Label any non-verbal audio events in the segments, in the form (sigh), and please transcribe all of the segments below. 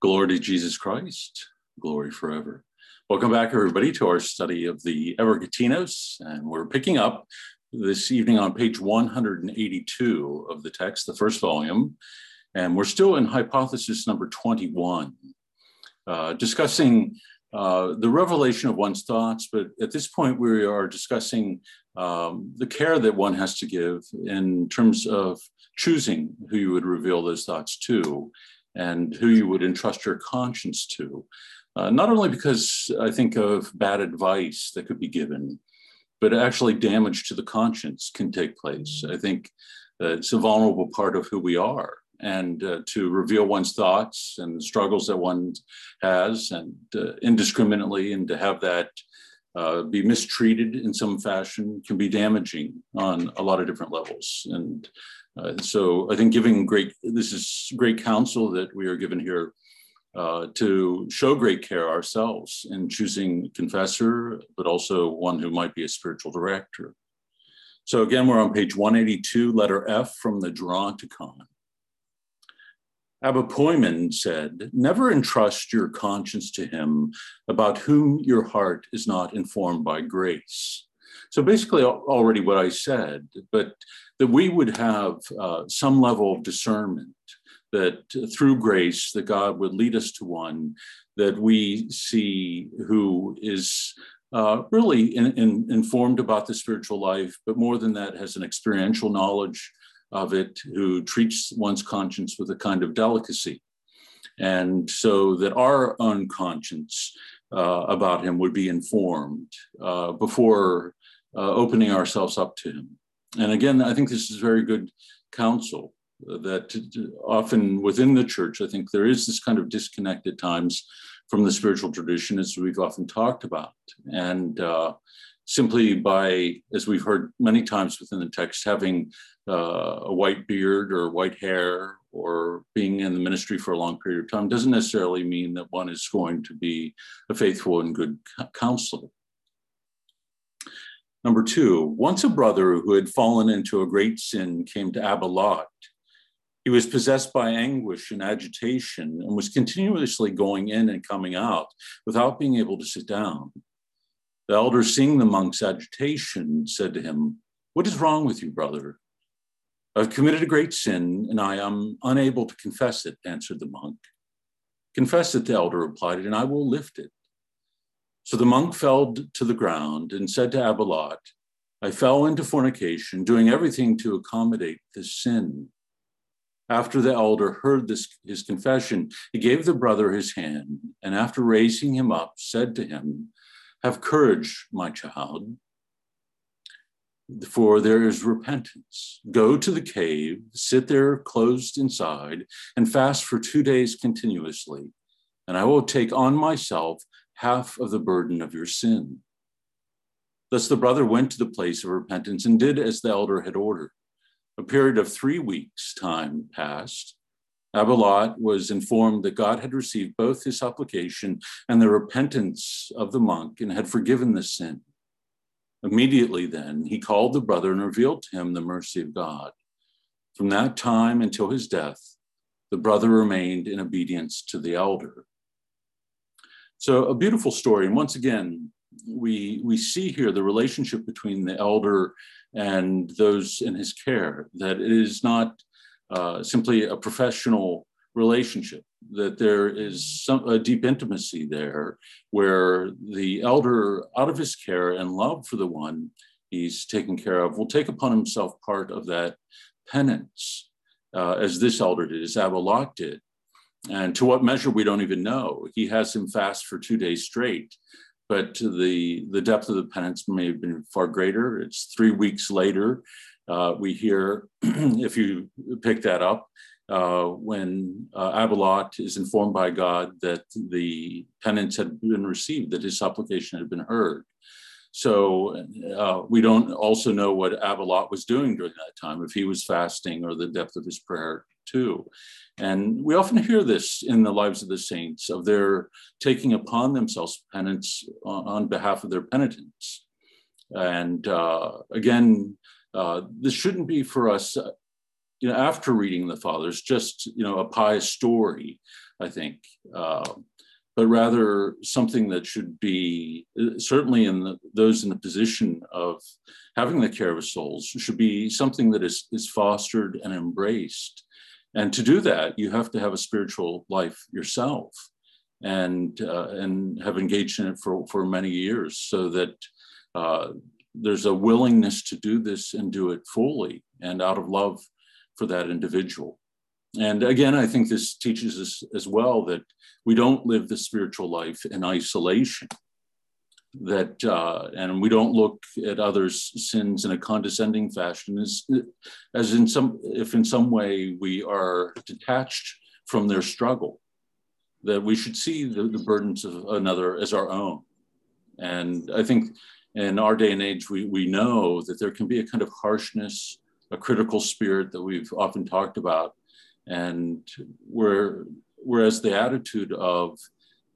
Glory to Jesus Christ, glory forever. Welcome back, everybody, to our study of the Evergetinos, and we're picking up this evening on page 182 of the text, the first volume, and we're still in hypothesis number 21, uh, discussing uh, the revelation of one's thoughts, but at this point we are discussing um, the care that one has to give in terms of choosing who you would reveal those thoughts to and who you would entrust your conscience to. Uh, not only because I think of bad advice that could be given, but actually damage to the conscience can take place. I think uh, it's a vulnerable part of who we are. And uh, to reveal one's thoughts and the struggles that one has, and uh, indiscriminately, and to have that uh, be mistreated in some fashion can be damaging on a lot of different levels. And uh, so I think giving great, this is great counsel that we are given here uh, to show great care ourselves in choosing confessor, but also one who might be a spiritual director. So again, we're on page 182, letter F from the Geronticon. Abba Poimen said, Never entrust your conscience to him about whom your heart is not informed by grace. So basically, already what I said, but that we would have uh, some level of discernment that through grace that god would lead us to one that we see who is uh, really in, in, informed about the spiritual life but more than that has an experiential knowledge of it who treats one's conscience with a kind of delicacy. And so that our own conscience uh, about him would be informed uh, before uh, opening ourselves up to him and again, I think this is very good counsel that often within the church, I think there is this kind of disconnect at times from the spiritual tradition, as we've often talked about. And uh, simply by, as we've heard many times within the text, having uh, a white beard or white hair or being in the ministry for a long period of time doesn't necessarily mean that one is going to be a faithful and good counselor. Number two, once a brother who had fallen into a great sin came to Lot. He was possessed by anguish and agitation and was continuously going in and coming out without being able to sit down. The elder, seeing the monk's agitation, said to him, What is wrong with you, brother? I've committed a great sin and I am unable to confess it, answered the monk. Confess it, the elder replied, and I will lift it. So the monk fell to the ground and said to Abba Lot, I fell into fornication, doing everything to accommodate this sin. After the elder heard this, his confession, he gave the brother his hand, and after raising him up, said to him, Have courage, my child, for there is repentance. Go to the cave, sit there closed inside, and fast for two days continuously, and I will take on myself half of the burden of your sin. Thus the brother went to the place of repentance and did as the elder had ordered. A period of three weeks' time passed. Abba Lot was informed that God had received both his supplication and the repentance of the monk and had forgiven the sin. Immediately then, he called the brother and revealed to him the mercy of God. From that time until his death, the brother remained in obedience to the elder. So a beautiful story. And once again, we, we see here the relationship between the elder and those in his care, that it is not uh, simply a professional relationship, that there is some, a deep intimacy there where the elder, out of his care and love for the one he's taken care of, will take upon himself part of that penance, uh, as this elder did, as Abba Lot did. And to what measure, we don't even know. He has him fast for two days straight, but the, the depth of the penance may have been far greater. It's three weeks later. Uh, we hear, (clears throat) if you pick that up, uh, when uh, Abba Lot is informed by God that the penance had been received, that his supplication had been heard. So uh, we don't also know what Abba Lot was doing during that time, if he was fasting or the depth of his prayer too. And we often hear this in the lives of the saints of their taking upon themselves penance on, behalf of their penitents. And uh, again, uh, this shouldn't be for us you know, after reading the Fathers, just you know, a pious story, I think, uh, but rather something that should be certainly in the, those in the position of having the care of souls should be something that is is fostered and embraced. And to do that, you have to have a spiritual life yourself, and uh, and have engaged in it for for many years, so that. Uh, there's a willingness to do this and do it fully and out of love for that individual. And again, I think this teaches us as well that we don't live the spiritual life in isolation. That uh, and we don't look at others' sins in a condescending fashion, as, as in some if in some way we are detached from their struggle. That we should see the, the burdens of another as our own. And I think in our day and age, we, we know that there can be a kind of harshness, a critical spirit that we've often talked about. And where, whereas the attitude of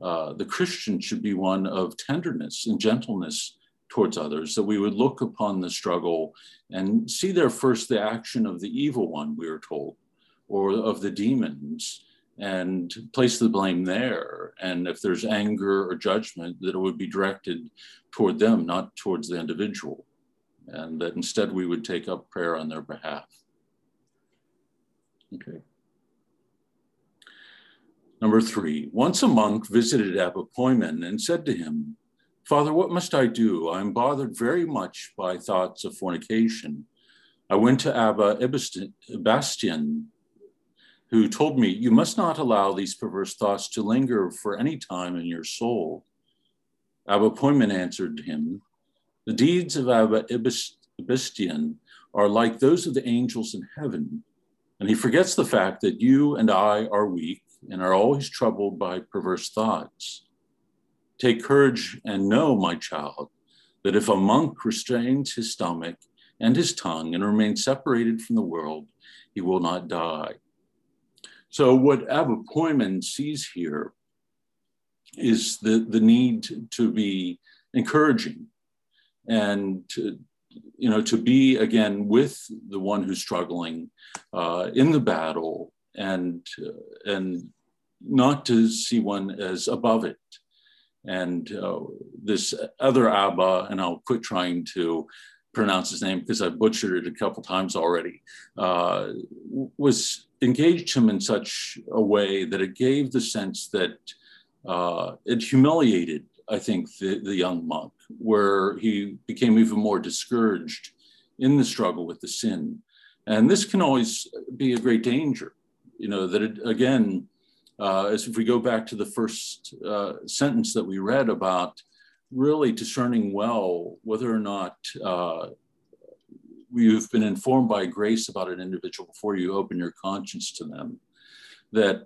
uh, the Christian should be one of tenderness and gentleness towards others, that we would look upon the struggle and see there first the action of the evil one, we are told, or of the demons, and place the blame there. And if there's anger or judgment, that it would be directed toward them, not towards the individual. And that instead we would take up prayer on their behalf. Okay. Number three, once a monk visited Abba Poimen and said to him, Father, what must I do? I am bothered very much by thoughts of fornication. I went to Abba Bastian who told me, You must not allow these perverse thoughts to linger for any time in your soul. Abba Poimen answered him, The deeds of Abba Ibistian are like those of the angels in heaven, and he forgets the fact that you and I are weak and are always troubled by perverse thoughts. Take courage and know, my child, that if a monk restrains his stomach and his tongue and remains separated from the world, he will not die. So what Abba Poimen sees here is the, the need to be encouraging and to, you know to be again with the one who's struggling uh, in the battle and uh, and not to see one as above it and uh, this other abba and i'll quit trying to pronounce his name because I've butchered it a couple times already, uh, was engaged him in such a way that it gave the sense that uh, it humiliated, I think, the, the young monk, where he became even more discouraged in the struggle with the sin. And this can always be a great danger, you know, that it, again, uh, as if we go back to the first uh, sentence that we read about really discerning well whether or not uh, you've been informed by grace about an individual before you open your conscience to them. That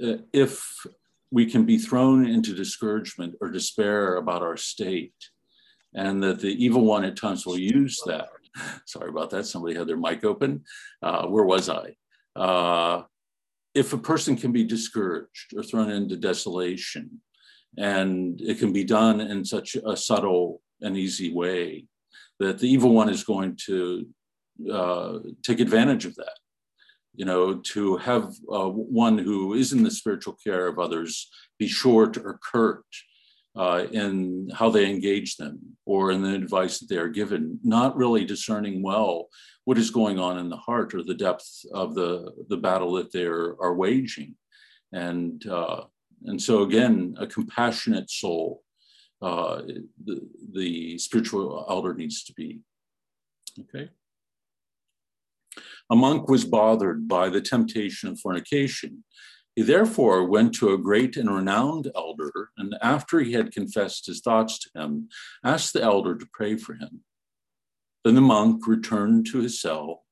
uh, if we can be thrown into discouragement or despair about our state, and that the evil one at times will use that. Sorry about that. Somebody had their mic open. Uh, where was I? Uh, if a person can be discouraged or thrown into desolation, and it can be done in such a subtle and easy way that the evil one is going to uh, take advantage of that. You know, to have uh, one who is in the spiritual care of others be short or curt uh, in how they engage them or in the advice that they are given, not really discerning well what is going on in the heart or the depth of the, the battle that they are, are waging. And uh, and so, again, a compassionate soul, uh, the, the spiritual elder needs to be. Okay. A monk was bothered by the temptation of fornication. He therefore went to a great and renowned elder, and after he had confessed his thoughts to him, asked the elder to pray for him. Then the monk returned to his cell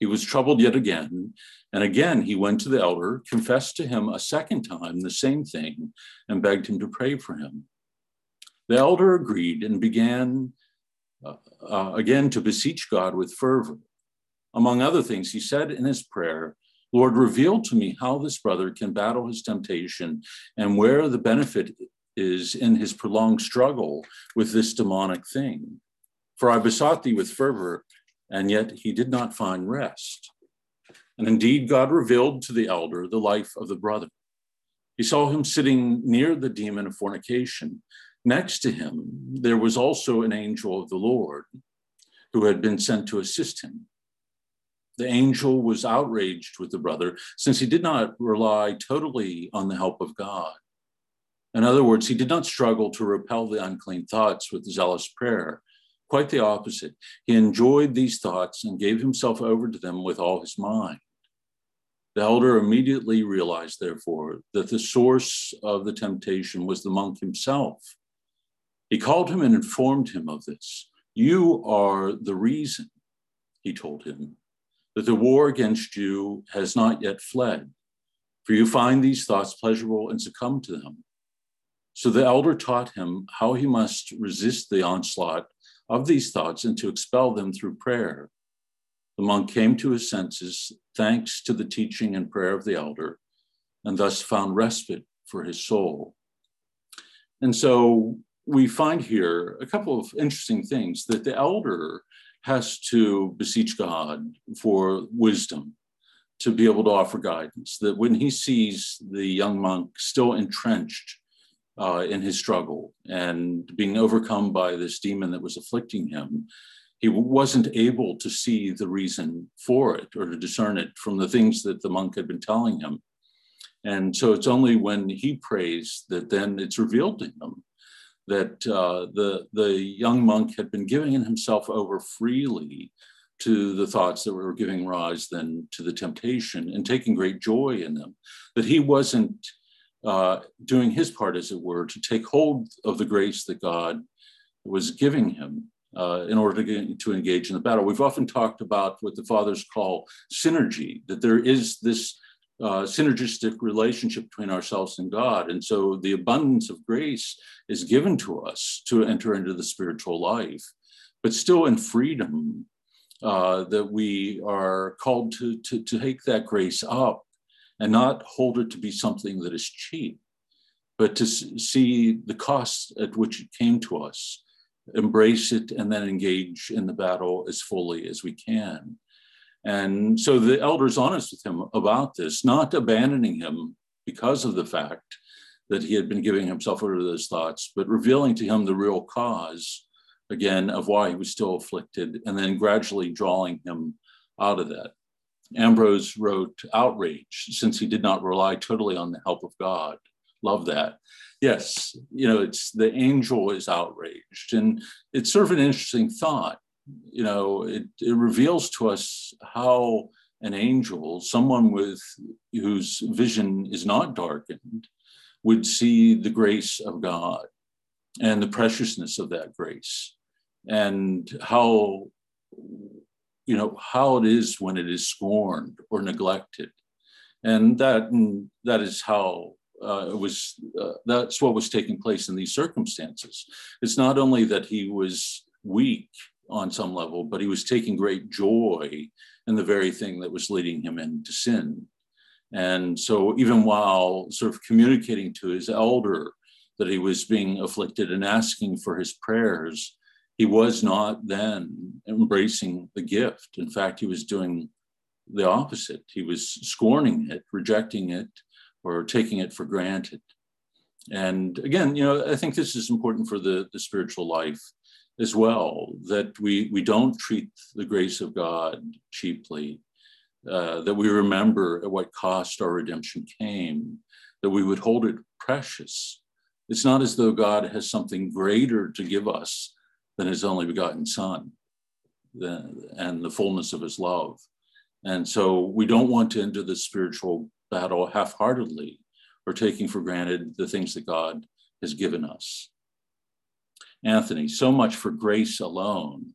he was troubled yet again, and again he went to the elder, confessed to him a second time the same thing, and begged him to pray for him. The elder agreed and began uh, uh, again to beseech God with fervor. Among other things, he said in his prayer, Lord, reveal to me how this brother can battle his temptation and where the benefit is in his prolonged struggle with this demonic thing. For I besought thee with fervor and yet he did not find rest. And indeed, God revealed to the elder the life of the brother. He saw him sitting near the demon of fornication. Next to him, there was also an angel of the Lord who had been sent to assist him. The angel was outraged with the brother since he did not rely totally on the help of God. In other words, he did not struggle to repel the unclean thoughts with zealous prayer. Quite the opposite. He enjoyed these thoughts and gave himself over to them with all his mind. The elder immediately realized, therefore, that the source of the temptation was the monk himself. He called him and informed him of this. You are the reason, he told him, that the war against you has not yet fled, for you find these thoughts pleasurable and succumb to them. So the elder taught him how he must resist the onslaught of these thoughts and to expel them through prayer. The monk came to his senses thanks to the teaching and prayer of the elder, and thus found respite for his soul. And so we find here a couple of interesting things that the elder has to beseech God for wisdom to be able to offer guidance. That when he sees the young monk still entrenched uh, in his struggle and being overcome by this demon that was afflicting him, he wasn't able to see the reason for it or to discern it from the things that the monk had been telling him. And so it's only when he prays that then it's revealed to him that uh, the, the young monk had been giving himself over freely to the thoughts that were giving rise then to the temptation and taking great joy in them, that he wasn't uh, doing his part, as it were, to take hold of the grace that God was giving him uh, in order to, get, to engage in the battle. We've often talked about what the fathers call synergy, that there is this uh, synergistic relationship between ourselves and God. And so the abundance of grace is given to us to enter into the spiritual life, but still in freedom, uh, that we are called to, to, to take that grace up and not hold it to be something that is cheap, but to see the cost at which it came to us, embrace it, and then engage in the battle as fully as we can. And so the elder's honest with him about this, not abandoning him because of the fact that he had been giving himself over to those thoughts, but revealing to him the real cause, again, of why he was still afflicted, and then gradually drawing him out of that. Ambrose wrote outrage since he did not rely totally on the help of God. Love that. Yes, you know, it's the angel is outraged. And it's sort of an interesting thought you know, it, it reveals to us how an angel, someone with whose vision is not darkened, would see the grace of God and the preciousness of that grace. And how you know how it is when it is scorned or neglected. And that that is how uh, it was uh, that's what was taking place in these circumstances. It's not only that he was weak on some level, but he was taking great joy in the very thing that was leading him into sin. And so, even while sort of communicating to his elder that he was being afflicted and asking for his prayers, he was not then embracing the gift. In fact, he was doing the opposite. He was scorning it, rejecting it, or taking it for granted. And again, you know, I think this is important for the, the spiritual life as well that we we don't treat the grace of God cheaply, uh, that we remember at what cost our redemption came, that we would hold it precious. It's not as though God has something greater to give us than His only begotten Son, and the fullness of His love. And so we don't want to enter the spiritual battle half-heartedly or taking for granted the things that God has given us. Anthony, so much for grace alone.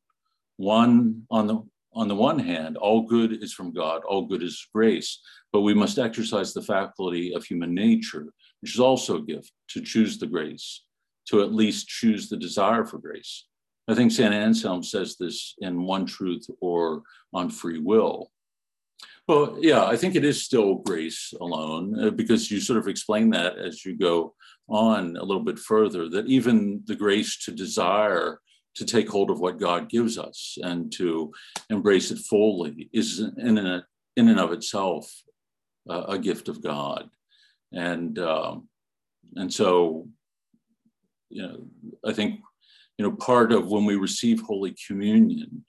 One on the on the one hand, all good is from God, all good is grace, but we must exercise the faculty of human nature, which is also a gift, to choose the grace, to at least choose the desire for grace. I think St. Anselm says this in On Truth or on Free Will. Well, yeah, I think it is still grace alone uh, because you sort of explain that as you go on a little bit further that even the grace to desire to take hold of what God gives us and to embrace it fully is in a in and of itself uh, a gift of God. And, um, and so, you know, I think, you know, part of when we receive Holy Communion,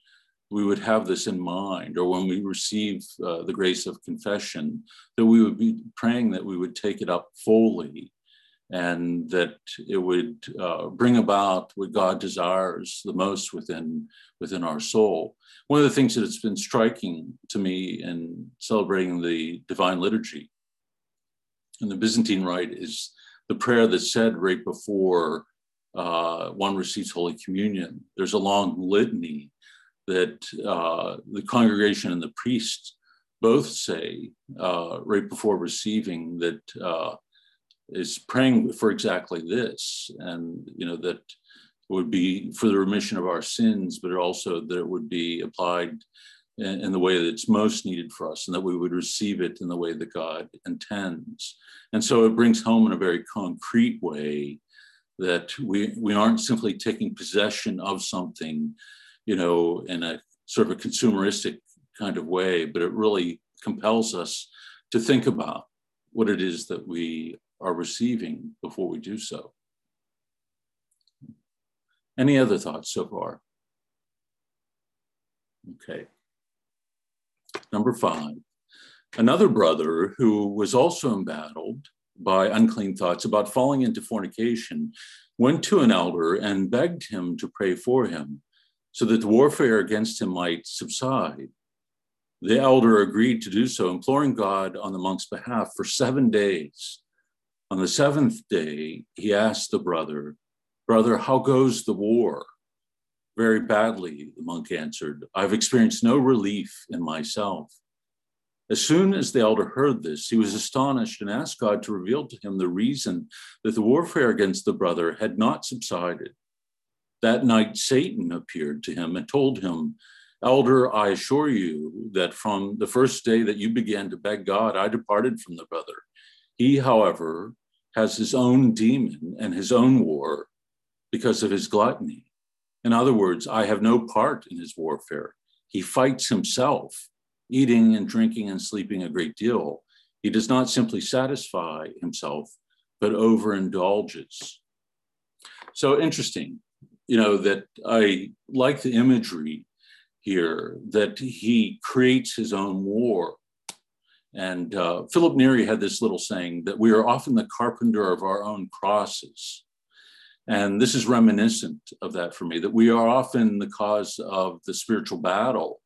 we would have this in mind, or when we receive uh, the grace of confession, that we would be praying that we would take it up fully and that it would uh, bring about what God desires the most within, within our soul. One of the things that has been striking to me in celebrating the Divine Liturgy in the Byzantine Rite is the prayer that's said right before uh, one receives Holy Communion. There's a long litany that uh, the congregation and the priest both say uh, right before receiving that uh, is praying for exactly this, and you know that would be for the remission of our sins, but also that it would be applied in, in the way that's most needed for us, and that we would receive it in the way that God intends. And so it brings home in a very concrete way that we we aren't simply taking possession of something, you know, in a sort of a consumeristic kind of way, but it really compels us to think about what it is that we are receiving before we do so. Any other thoughts so far? Okay. Number five, another brother who was also embattled by unclean thoughts about falling into fornication went to an elder and begged him to pray for him so that the warfare against him might subside. The elder agreed to do so, imploring God on the monk's behalf for seven days. On the seventh day, he asked the brother, Brother, how goes the war? Very badly, the monk answered. I've experienced no relief in myself. As soon as the elder heard this, he was astonished and asked God to reveal to him the reason that the warfare against the brother had not subsided. That night, Satan appeared to him and told him, Elder, I assure you that from the first day that you began to beg God, I departed from the brother. He, however, has his own demon and his own war because of his gluttony. In other words, I have no part in his warfare. He fights himself, eating and drinking and sleeping a great deal. He does not simply satisfy himself, but overindulges. So interesting, you know, that I like the imagery here that he creates his own war and uh, Philip Neri had this little saying that we are often the carpenter of our own crosses. And this is reminiscent of that for me, that we are often the cause of the spiritual battle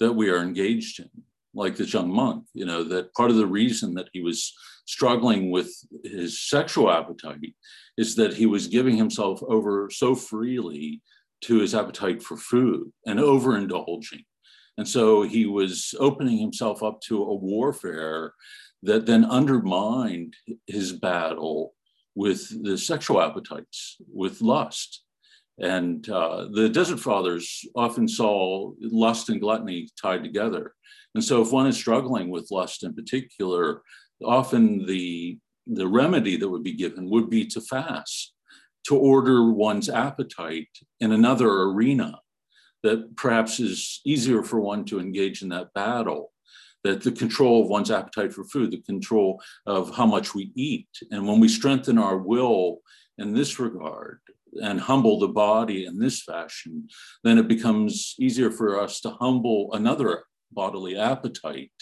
that we are engaged in, like this young monk, you know, that part of the reason that he was struggling with his sexual appetite is that he was giving himself over so freely to his appetite for food and overindulging and so he was opening himself up to a warfare that then undermined his battle with the sexual appetites, with lust. And uh, the Desert Fathers often saw lust and gluttony tied together. And so, if one is struggling with lust in particular, often the, the remedy that would be given would be to fast, to order one's appetite in another arena that perhaps is easier for one to engage in that battle that the control of one's appetite for food, the control of how much we eat. And when we strengthen our will in this regard and humble the body in this fashion, then it becomes easier for us to humble another bodily appetite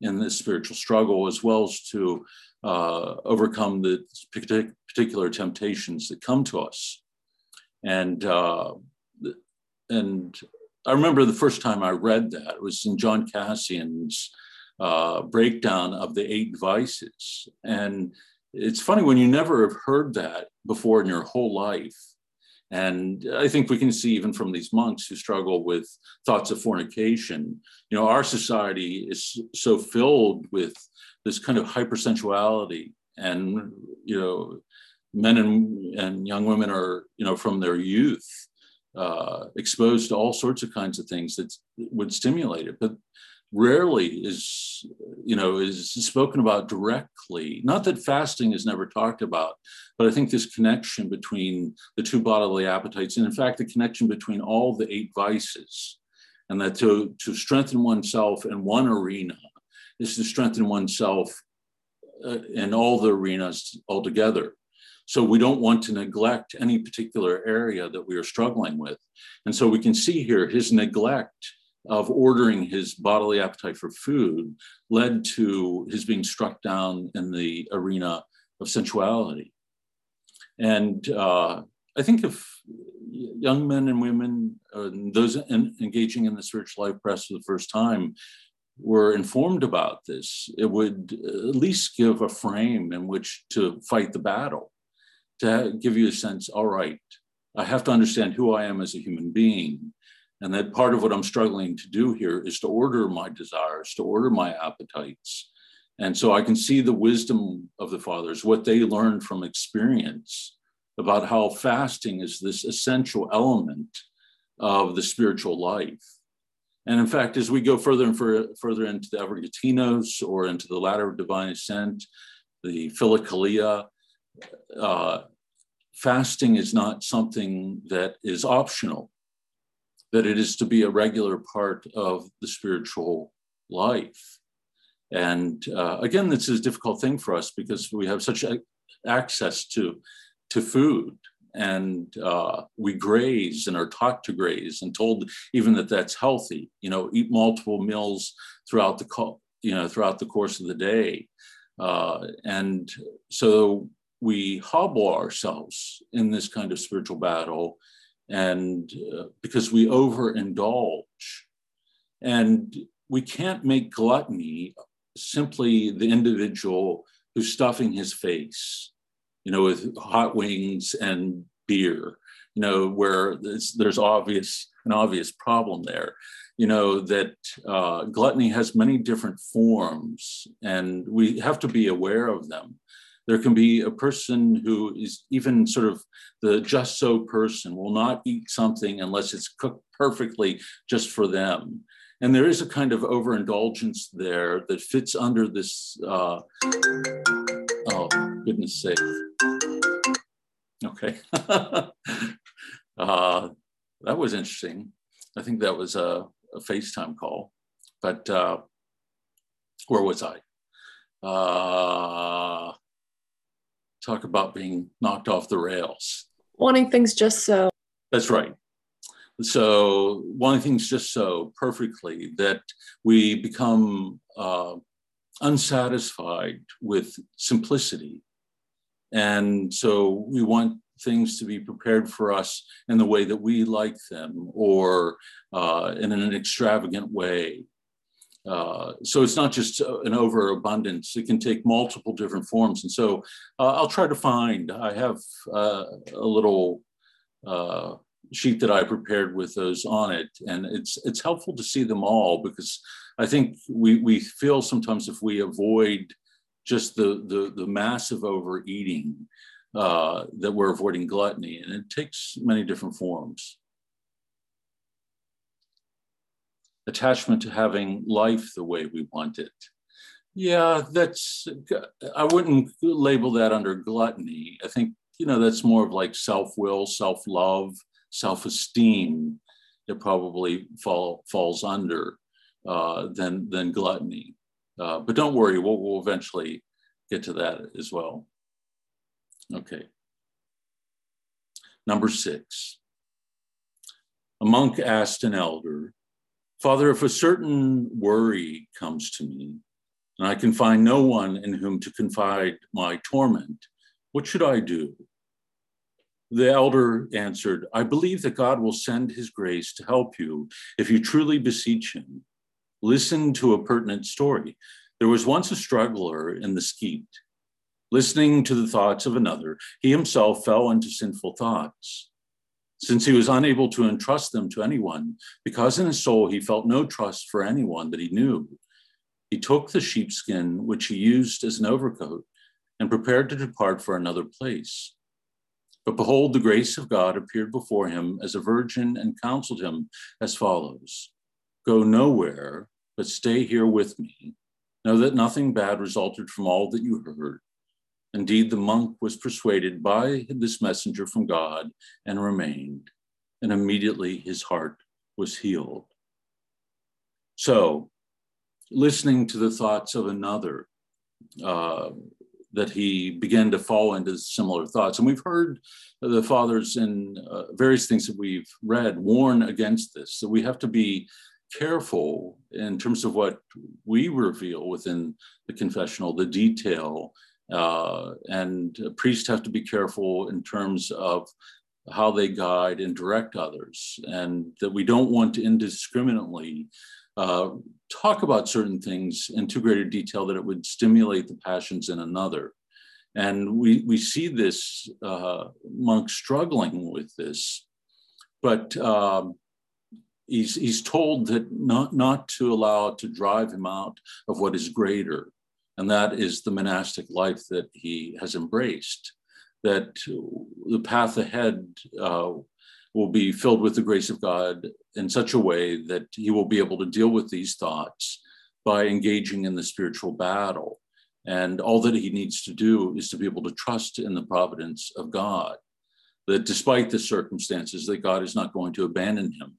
in this spiritual struggle, as well as to uh, overcome the particular temptations that come to us. And uh, and I remember the first time I read that it was in John Cassian's uh, breakdown of the eight vices. And it's funny when you never have heard that before in your whole life. And I think we can see even from these monks who struggle with thoughts of fornication, you know, our society is so filled with this kind of hypersensuality. And, you know, men and, and young women are, you know, from their youth uh, exposed to all sorts of kinds of things that would stimulate it, but rarely is you know is spoken about directly. Not that fasting is never talked about, but I think this connection between the two bodily appetites, and in fact the connection between all the eight vices, and that to to strengthen oneself in one arena is to strengthen oneself uh, in all the arenas altogether. So we don't want to neglect any particular area that we are struggling with. And so we can see here his neglect of ordering his bodily appetite for food led to his being struck down in the arena of sensuality. And uh, I think if young men and women, uh, those in, engaging in the spiritual life press for the first time, were informed about this, it would at least give a frame in which to fight the battle, to give you a sense, all right, I have to understand who I am as a human being. And that part of what I'm struggling to do here is to order my desires, to order my appetites. And so I can see the wisdom of the fathers, what they learned from experience about how fasting is this essential element of the spiritual life. And in fact, as we go further and further into the Evergetinos or into the ladder of divine ascent, the Philokalia, uh, fasting is not something that is optional, that it is to be a regular part of the spiritual life. And uh, again, this is a difficult thing for us because we have such access to to food and uh, we graze and are taught to graze and told even that that's healthy you know eat multiple meals throughout the co- you know throughout the course of the day uh, and so we hobble ourselves in this kind of spiritual battle and uh, because we overindulge and we can't make gluttony simply the individual who's stuffing his face you know, with hot wings and beer, you know, where there's, obvious an obvious problem there. You know that uh, gluttony has many different forms, and we have to be aware of them. There can be a person who is even sort of the just so person will not eat something unless it's cooked perfectly just for them. And there is a kind of overindulgence there that fits under this. Uh, oh, goodness sake. Okay. (laughs) uh, that was interesting. I think that was a, a FaceTime call. But uh, where was I? Uh, talk about being knocked off the rails. Wanting things just so. That's right. So, wanting things just so perfectly that we become uh, unsatisfied with simplicity and so we want things to be prepared for us in the way that we like them or uh, in an extravagant way. Uh, so it's not just an overabundance, it can take multiple different forms. And so uh, I'll try to find, I have uh, a little uh, sheet that I prepared with those on it. And it's, it's helpful to see them all because I think we, we feel sometimes if we avoid just the, the, the massive overeating uh, that we're avoiding gluttony, and it takes many different forms. Attachment to having life the way we want it. Yeah, that's, I wouldn't label that under gluttony. I think, you know, that's more of like self will, self love, self esteem that probably fall, falls under uh, than, than gluttony. Uh, but don't worry, we'll, we'll eventually get to that as well. Okay. Number six. A monk asked an elder, Father, if a certain worry comes to me, and I can find no one in whom to confide my torment, what should I do? The elder answered, I believe that God will send his grace to help you if you truly beseech him. Listen to a pertinent story. There was once a struggler in the Skete. Listening to the thoughts of another, he himself fell into sinful thoughts. Since he was unable to entrust them to anyone, because in his soul he felt no trust for anyone that he knew, he took the sheepskin which he used as an overcoat and prepared to depart for another place. But behold, the grace of God appeared before him as a virgin and counseled him as follows Go nowhere, but stay here with me Know that nothing bad resulted from all that you heard. Indeed, the monk was persuaded by this messenger from God and remained, and immediately his heart was healed. So, listening to the thoughts of another, uh, that he began to fall into similar thoughts. And we've heard the fathers in uh, various things that we've read warn against this. So we have to be careful in terms of what we reveal within the confessional, the detail. Uh, and priests have to be careful in terms of how they guide and direct others, and that we don't want to indiscriminately uh, talk about certain things in too great a detail that it would stimulate the passions in another. And we, we see this uh, monk struggling with this, but um, he's, he's told that not, not to allow it to drive him out of what is greater. And that is the monastic life that he has embraced, that the path ahead uh, will be filled with the grace of God in such a way that he will be able to deal with these thoughts by engaging in the spiritual battle. And all that he needs to do is to be able to trust in the providence of God, that despite the circumstances, that God is not going to abandon him.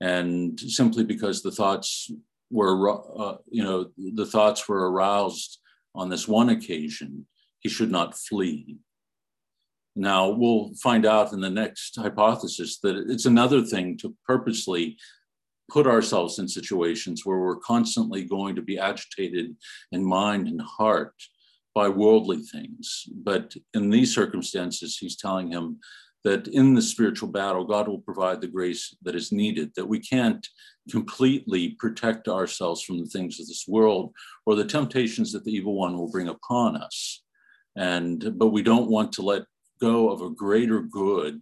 And simply because the thoughts were, uh, you know, the thoughts were aroused on this one occasion, he should not flee. Now, we'll find out in the next hypothesis that it's another thing to purposely put ourselves in situations where we're constantly going to be agitated in mind and heart by worldly things. But in these circumstances, he's telling him that in the spiritual battle, God will provide the grace that is needed, that we can't completely protect ourselves from the things of this world or the temptations that the evil one will bring upon us. And but we don't want to let go of a greater good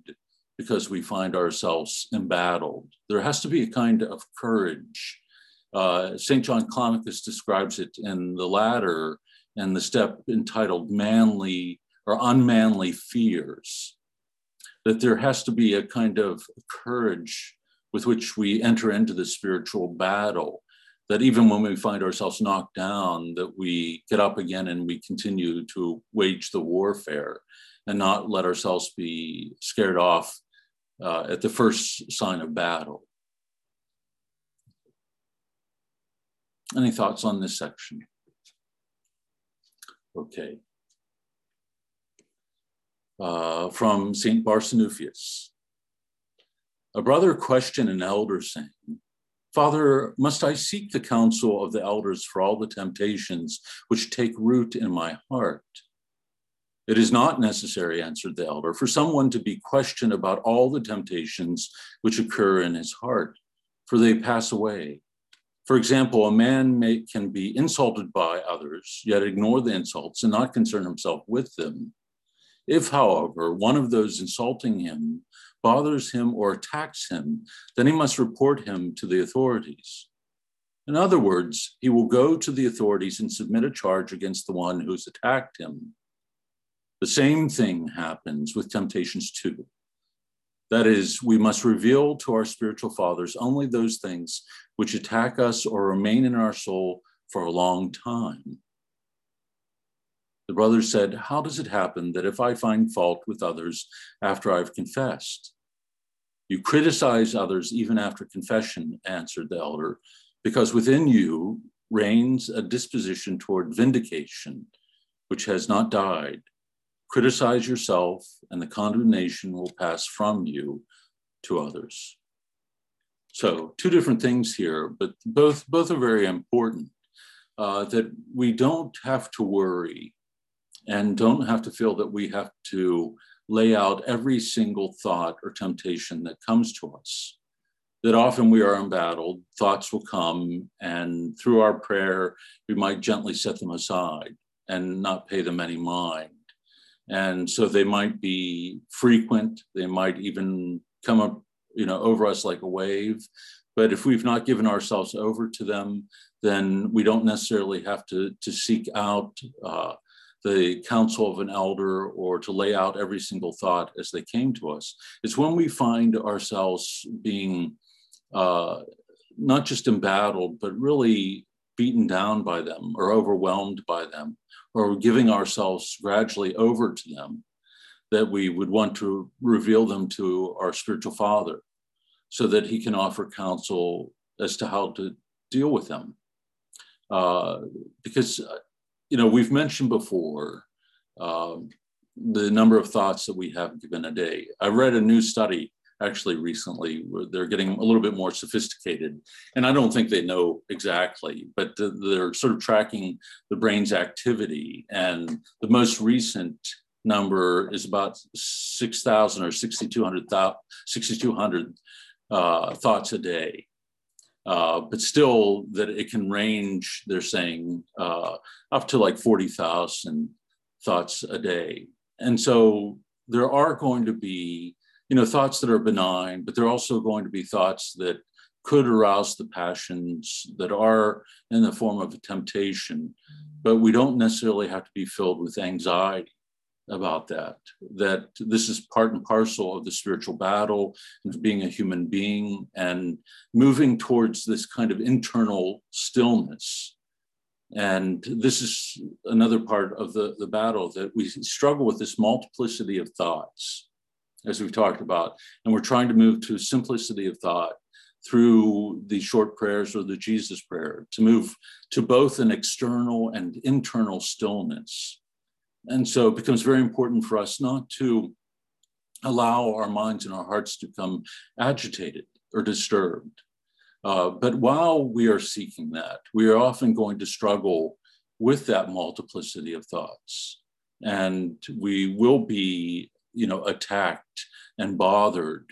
because we find ourselves embattled. There has to be a kind of courage. Uh, St. John Climacus describes it in the Ladder and the step entitled manly or unmanly fears, that there has to be a kind of courage with which we enter into the spiritual battle that even when we find ourselves knocked down that we get up again and we continue to wage the warfare and not let ourselves be scared off uh, at the first sign of battle. Any thoughts on this section? Okay. Uh, from St. Barsanuphius. A brother questioned an elder, saying, Father, must I seek the counsel of the elders for all the temptations which take root in my heart? It is not necessary, answered the elder, for someone to be questioned about all the temptations which occur in his heart, for they pass away. For example, a man may, can be insulted by others, yet ignore the insults and not concern himself with them. If, however, one of those insulting him bothers him or attacks him, then he must report him to the authorities. In other words, he will go to the authorities and submit a charge against the one who's attacked him. The same thing happens with temptations too. That is, we must reveal to our spiritual fathers only those things which attack us or remain in our soul for a long time. The brother said, How does it happen that if I find fault with others after I've confessed? You criticize others even after confession, answered the elder, because within you reigns a disposition toward vindication, which has not died criticize yourself, and the condemnation will pass from you to others. So, two different things here, but both, both are very important. Uh, that we don't have to worry and don't have to feel that we have to lay out every single thought or temptation that comes to us. That often we are embattled, thoughts will come, and through our prayer, we might gently set them aside and not pay them any mind. And so they might be frequent, they might even come up, you know, over us like a wave. But if we've not given ourselves over to them, then we don't necessarily have to, to seek out uh, the counsel of an elder or to lay out every single thought as they came to us. It's when we find ourselves being uh, not just embattled, but really beaten down by them or overwhelmed by them or giving ourselves gradually over to them, that we would want to reveal them to our spiritual father so that he can offer counsel as to how to deal with them. uh, because you know we've mentioned before um, the number of thoughts that we have given a day. I read a new study actually recently where they're getting a little bit more sophisticated and i don't think they know exactly but they're sort of tracking the brain's activity and the most recent number is about 6000 or 6200 6200 uh, thoughts a day uh, but still that it can range they're saying uh, up to like 40000 thoughts a day. And so there are going to be you know thoughts that are benign but there are also going to be thoughts that could arouse the passions that are in the form of a temptation. But we don't necessarily have to be filled with anxiety about that that this is part and parcel of the spiritual battle of being a human being and moving towards this kind of internal stillness and this is another part of the, the battle that we struggle with this multiplicity of thoughts, as we've talked about. And we're trying to move to simplicity of thought through the short prayers or the Jesus prayer, to move to both an external and internal stillness. And so it becomes very important for us not to allow our minds and our hearts to become agitated or disturbed, uh, but while we are seeking that, we are often going to struggle with that multiplicity of thoughts. And we will be, you know, attacked and bothered,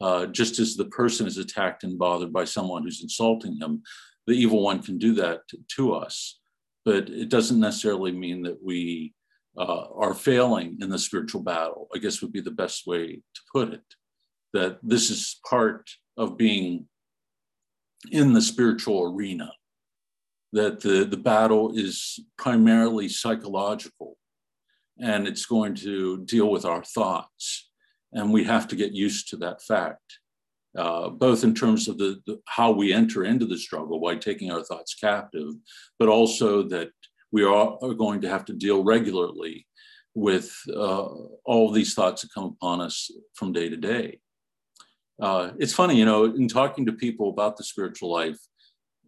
uh, just as the person is attacked and bothered by someone who's insulting him. The evil one can do that to us, but it doesn't necessarily mean that we uh, are failing in the spiritual battle, I guess would be the best way to put it. That this is part of being in the spiritual arena, that the, the battle is primarily psychological and it's going to deal with our thoughts. And we have to get used to that fact, uh, both in terms of the, the, how we enter into the struggle by taking our thoughts captive, but also that we are, are going to have to deal regularly with uh, all these thoughts that come upon us from day to day uh, it's funny, you know, in talking to people about the spiritual life,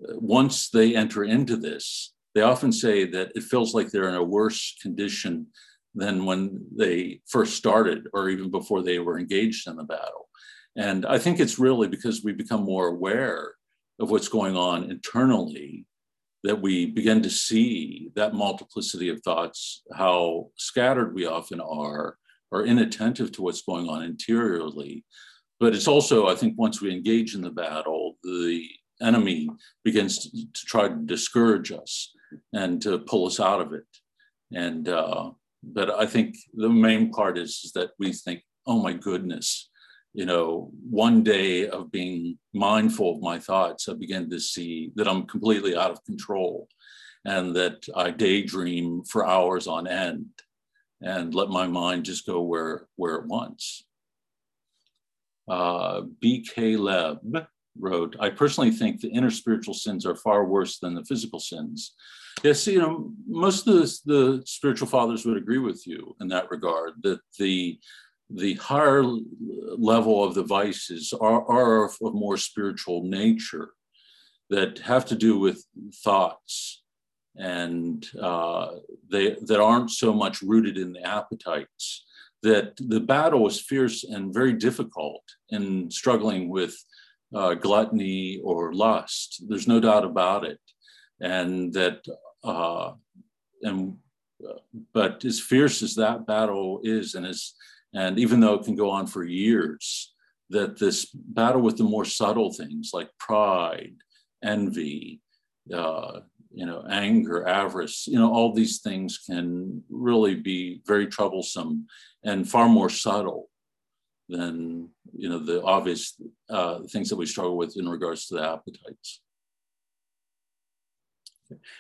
uh, once they enter into this, they often say that it feels like they're in a worse condition than when they first started or even before they were engaged in the battle. And I think it's really because we become more aware of what's going on internally that we begin to see that multiplicity of thoughts, how scattered we often are, or inattentive to what's going on interiorly, but it's also, I think, once we engage in the battle, the enemy begins to, to try to discourage us and to pull us out of it. And uh, but I think the main part is, is that we think, oh my goodness, you know, one day of being mindful of my thoughts, I begin to see that I'm completely out of control and that I daydream for hours on end and let my mind just go where, where it wants. Uh, B.K. Leb wrote, I personally think the inner spiritual sins are far worse than the physical sins. Yes, you know, most of the, the spiritual fathers would agree with you in that regard, that the the higher level of the vices are, are of a more spiritual nature that have to do with thoughts and uh, they that aren't so much rooted in the appetites that the battle is fierce and very difficult in struggling with uh, gluttony or lust. There's no doubt about it, and that uh, and but as fierce as that battle is, and as and even though it can go on for years, that this battle with the more subtle things like pride, envy, uh, you know, anger, avarice, you know, all these things can really be very troublesome and far more subtle than, you know, the obvious uh, things that we struggle with in regards to the appetites.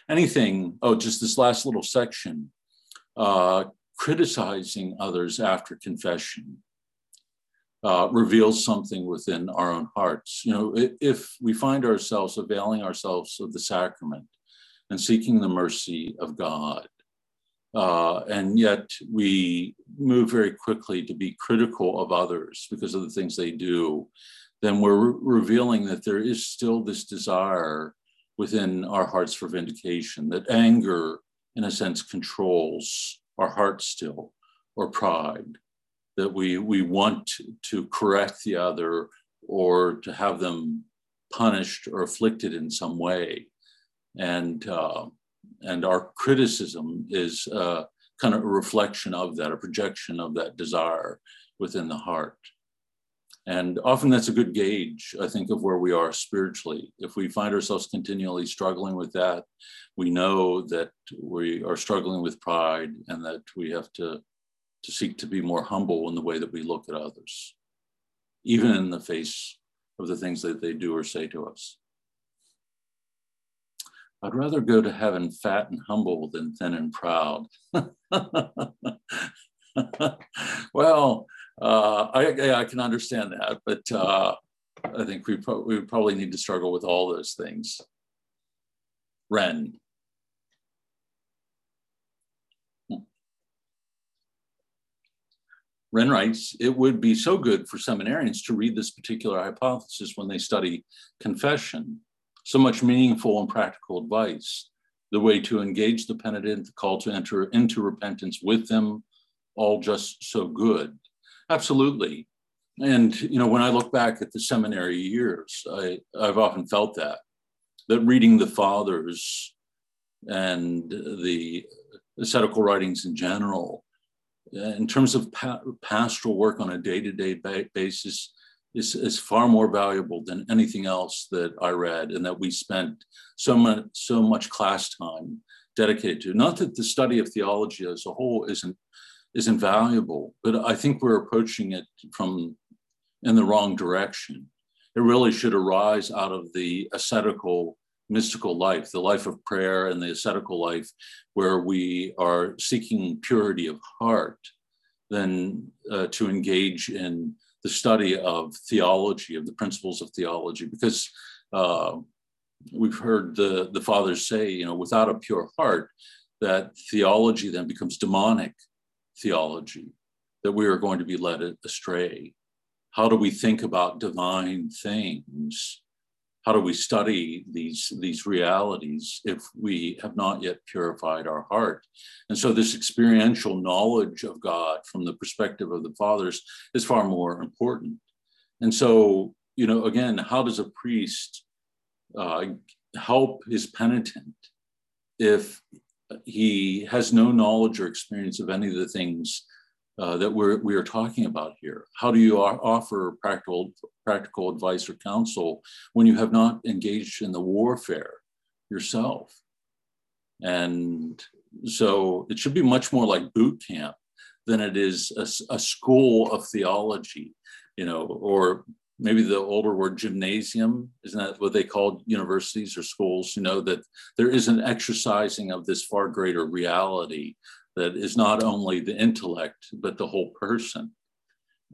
Anything, oh, just this last little section, uh, criticizing others after confession. Uh, reveals something within our own hearts. You know, if, we find ourselves availing ourselves of the sacrament, and seeking the mercy of God. Uh, and yet we move very quickly to be critical of others because of the things they do, then we're re- revealing that there is still this desire within our hearts for vindication, that anger, in a sense, controls our heart still, or pride, that we, we want to, correct the other or to have them punished or afflicted in some way. And, uh, and our criticism is uh, kind of a reflection of that, a projection of that desire within the heart. And often that's a good gauge, I think, of where we are spiritually. If we find ourselves continually struggling with that, we know that we are struggling with pride and that we have to, to seek to be more humble in the way that we look at others, even in the face of the things that they do or say to us. I'd rather go to heaven fat and humble than thin and proud. (laughs) well, uh, I, I can understand that, but uh, I think we, pro- we probably need to struggle with all those things. Ren. Ren writes, it would be so good for seminarians to read this particular hypothesis when they study confession. So much meaningful and practical advice. The way to engage the penitent, the call to enter into repentance with them, all just so good. Absolutely. And you know, when I look back at the seminary years, I, I've often felt that that reading the fathers and the ascetical writings in general, in terms of pa- pastoral work on a day-to-day basis, is, is far more valuable than anything else that I read, and that we spent so much so much class time dedicated to. Not that the study of theology as a whole isn't is invaluable, but I think we're approaching it from in the wrong direction. It really should arise out of the ascetical, mystical life, the life of prayer and the ascetical life, where we are seeking purity of heart, than uh, to engage in the study of theology, of the principles of theology, because uh, we've heard the, the fathers say, you know, without a pure heart, that theology then becomes demonic theology, that we are going to be led astray? How do we think about divine things? How do we study these, these realities if we have not yet purified our heart? And so, this experiential knowledge of God from the perspective of the fathers is far more important. And so, you know, again, how does a priest uh, help his penitent if he has no knowledge or experience of any of the things uh, that we're we are talking about here. How do you offer practical practical advice or counsel when you have not engaged in the warfare yourself? And so it should be much more like boot camp than it is a, a school of theology, you know, or maybe the older word gymnasium isn't that what they call universities or schools you know that there is an exercising of this far greater reality that is not only the intellect but the whole person.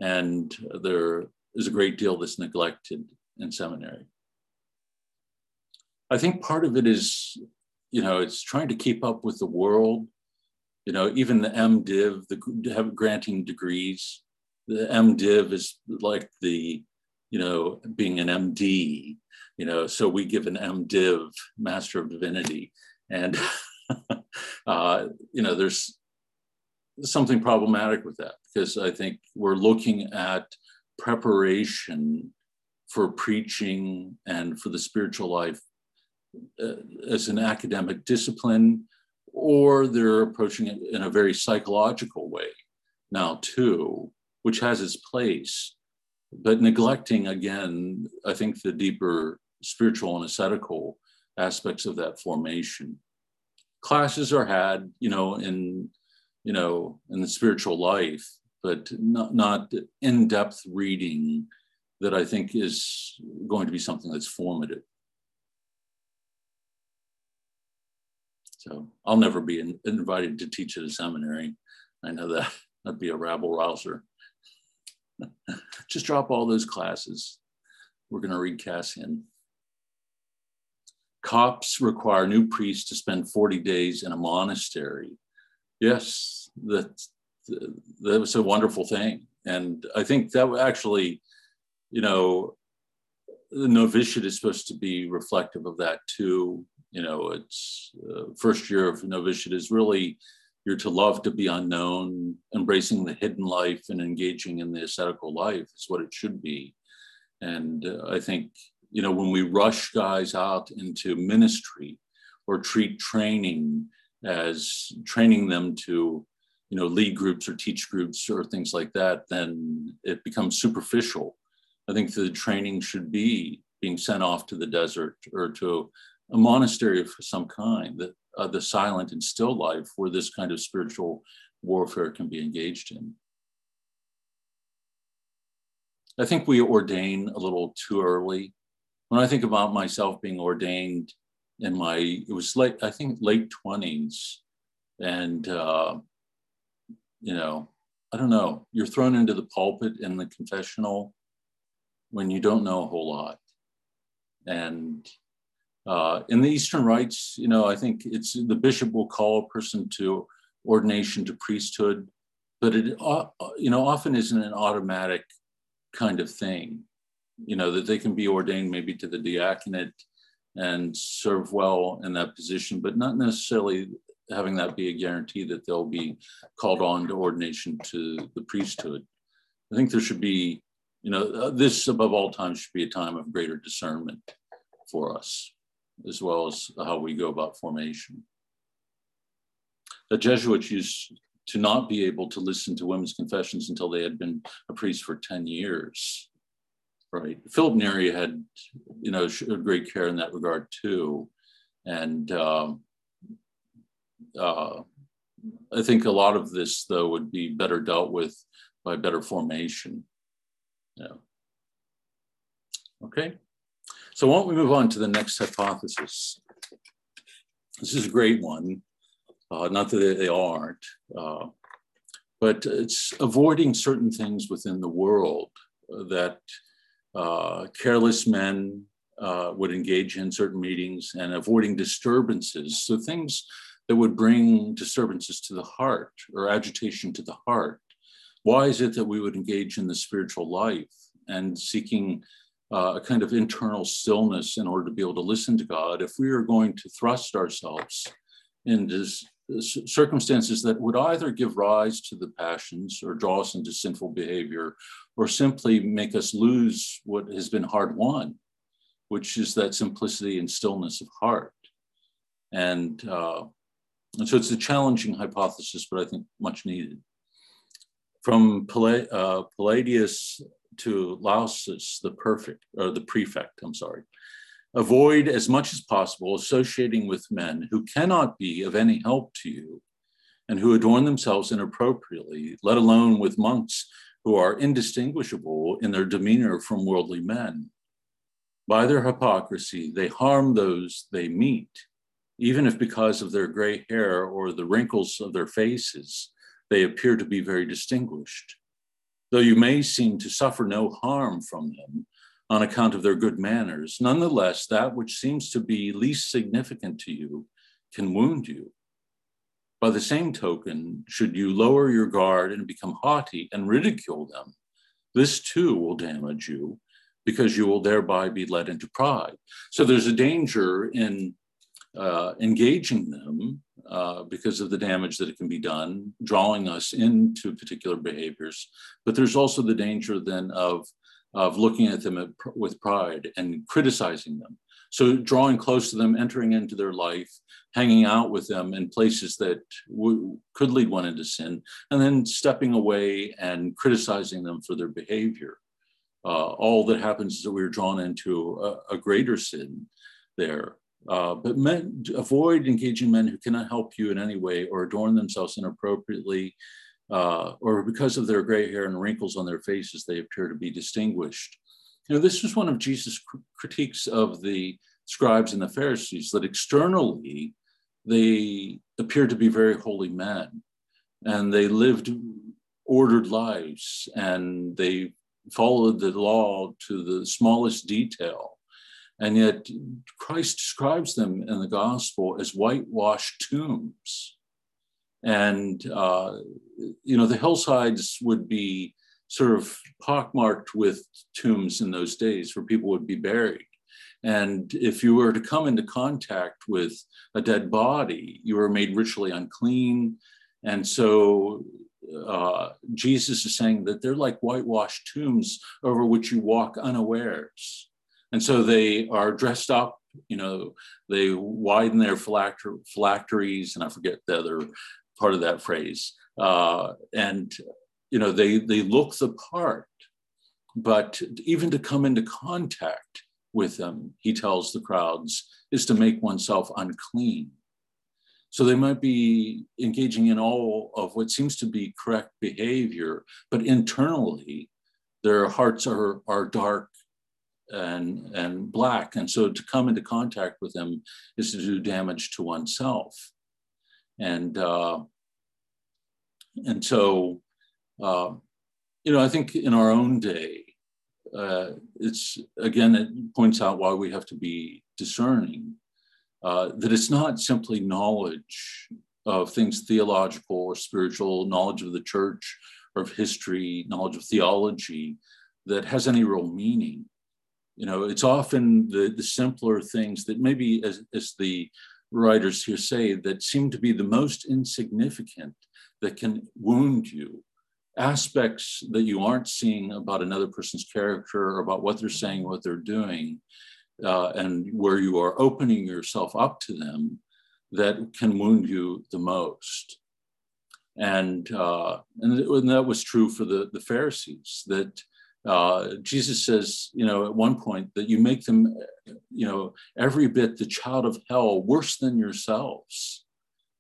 And there is a great deal that's neglected in seminary. I think part of it is you know it's trying to keep up with the world. You know even the mdiv the granting degrees the mdiv is like the you know, being an MD, you know, so we give an MDiv, Master of Divinity. And, (laughs) uh, you know, there's something problematic with that because I think we're looking at preparation for preaching and for the spiritual life uh, as an academic discipline, or they're approaching it in a very psychological way now, too, which has its place but neglecting again, I think the deeper spiritual and ascetical aspects of that formation. Classes are had, you know, in you know, in the spiritual life, but not, not in-depth reading that I think is going to be something that's formative. So I'll never be in, invited to teach at a seminary. I know that that'd be a rabble rouser. (laughs) Just drop all those classes. We're going to read Cassian. Copts require new priests to spend 40 days in a monastery. Yes, that, that was a wonderful thing. And I think that actually, you know, the novitiate is supposed to be reflective of that too. You know, it's uh, first year of novitiate is really you're to love to be unknown, embracing the hidden life and engaging in the ascetical life is what it should be. And uh, I think, you know, when we rush guys out into ministry or treat training as training them to, you know, lead groups or teach groups or things like that, then it becomes superficial. I think the training should be being sent off to the desert or to a monastery of some kind, that uh, the silent and still life where this kind of spiritual warfare can be engaged in. I think we ordain a little too early. When I think about myself being ordained in my, it was late, I think late 20s. And, uh, you know, I don't know, you're thrown into the pulpit in the confessional when you don't know a whole lot. And uh, in the Eastern rites, you know, I think it's the bishop will call a person to ordination to priesthood, but it, uh, you know, often isn't an automatic kind of thing. You know, that they can be ordained maybe to the diaconate and serve well in that position, but not necessarily having that be a guarantee that they'll be called on to ordination to the priesthood. I think there should be, you know, uh, this above all times should be a time of greater discernment for us as well as how we go about formation. The Jesuits used to not be able to listen to women's confessions until they had been a priest for 10 years, right? Philip Neri had, you know, great care in that regard too. And um, uh, I think a lot of this, though, would be better dealt with by better formation. Yeah. Okay. So why don't we move on to the next hypothesis? This is a great one. Uh, not that they aren't, uh, but it's avoiding certain things within the world that uh, careless men uh, would engage in certain meetings and avoiding disturbances. So things that would bring disturbances to the heart or agitation to the heart. Why is it that we would engage in the spiritual life and seeking uh, a kind of internal stillness in order to be able to listen to God, if we are going to thrust ourselves into circumstances that would either give rise to the passions or draw us into sinful behavior or simply make us lose what has been hard won, which is that simplicity and stillness of heart. And, uh, and so it's a challenging hypothesis, but I think much needed. From uh, Palladius to Lausus, the perfect, or the prefect, I'm sorry. Avoid as much as possible associating with men who cannot be of any help to you and who adorn themselves inappropriately, let alone with monks who are indistinguishable in their demeanor from worldly men. By their hypocrisy, they harm those they meet, even if because of their gray hair or the wrinkles of their faces, they appear to be very distinguished though you may seem to suffer no harm from them on account of their good manners, nonetheless, that which seems to be least significant to you can wound you. By the same token, should you lower your guard and become haughty and ridicule them, this too will damage you because you will thereby be led into pride. So there's a danger in uh, engaging them uh, because of the damage that it can be done, drawing us into particular behaviors. But there's also the danger then of, of looking at them at, with pride and criticizing them. So drawing close to them, entering into their life, hanging out with them in places that could lead one into sin, and then stepping away and criticizing them for their behavior. Uh, all that happens is that we're drawn into a, a greater sin there. Uh, but men, avoid engaging men who cannot help you in any way or adorn themselves inappropriately, uh, or because of their gray hair and wrinkles on their faces, they appear to be distinguished. You know, this was one of Jesus' critiques of the scribes and the Pharisees, that externally they appeared to be very holy men and they lived ordered lives and they followed the law to the smallest detail and yet, Christ describes them in the gospel as whitewashed tombs. And, uh, you know, the hillsides would be sort of pockmarked with tombs in those days where people would be buried. And if you were to come into contact with a dead body, you were made ritually unclean. And so uh, Jesus is saying that they're like whitewashed tombs over which you walk unawares. And so they are dressed up, you know, they widen their phylacteries, and I forget the other part of that phrase. Uh, and you know they they look the part but even to come into contact with them he tells the crowds is to make oneself unclean so they might be engaging in all of what seems to be correct behavior but internally their hearts are are dark and and black and so to come into contact with them is to do damage to oneself and uh, and so uh, you know, I think in our own day, uh, it's again, it points out why we have to be discerning. Uh, that it's not simply knowledge of things theological or spiritual, knowledge of the church or of history, knowledge of theology that has any real meaning. You know, it's often the, the simpler things that maybe, as, as the writers here say, that seem to be the most insignificant that can wound you aspects that you aren't seeing about another person's character or about what they're saying, what they're doing, uh, and where you are opening yourself up to them that can wound you the most. And, uh, and, and that was true for the, the Pharisees, that uh, Jesus says, you know, at one point that you make them, you know, every bit the child of hell worse than yourselves,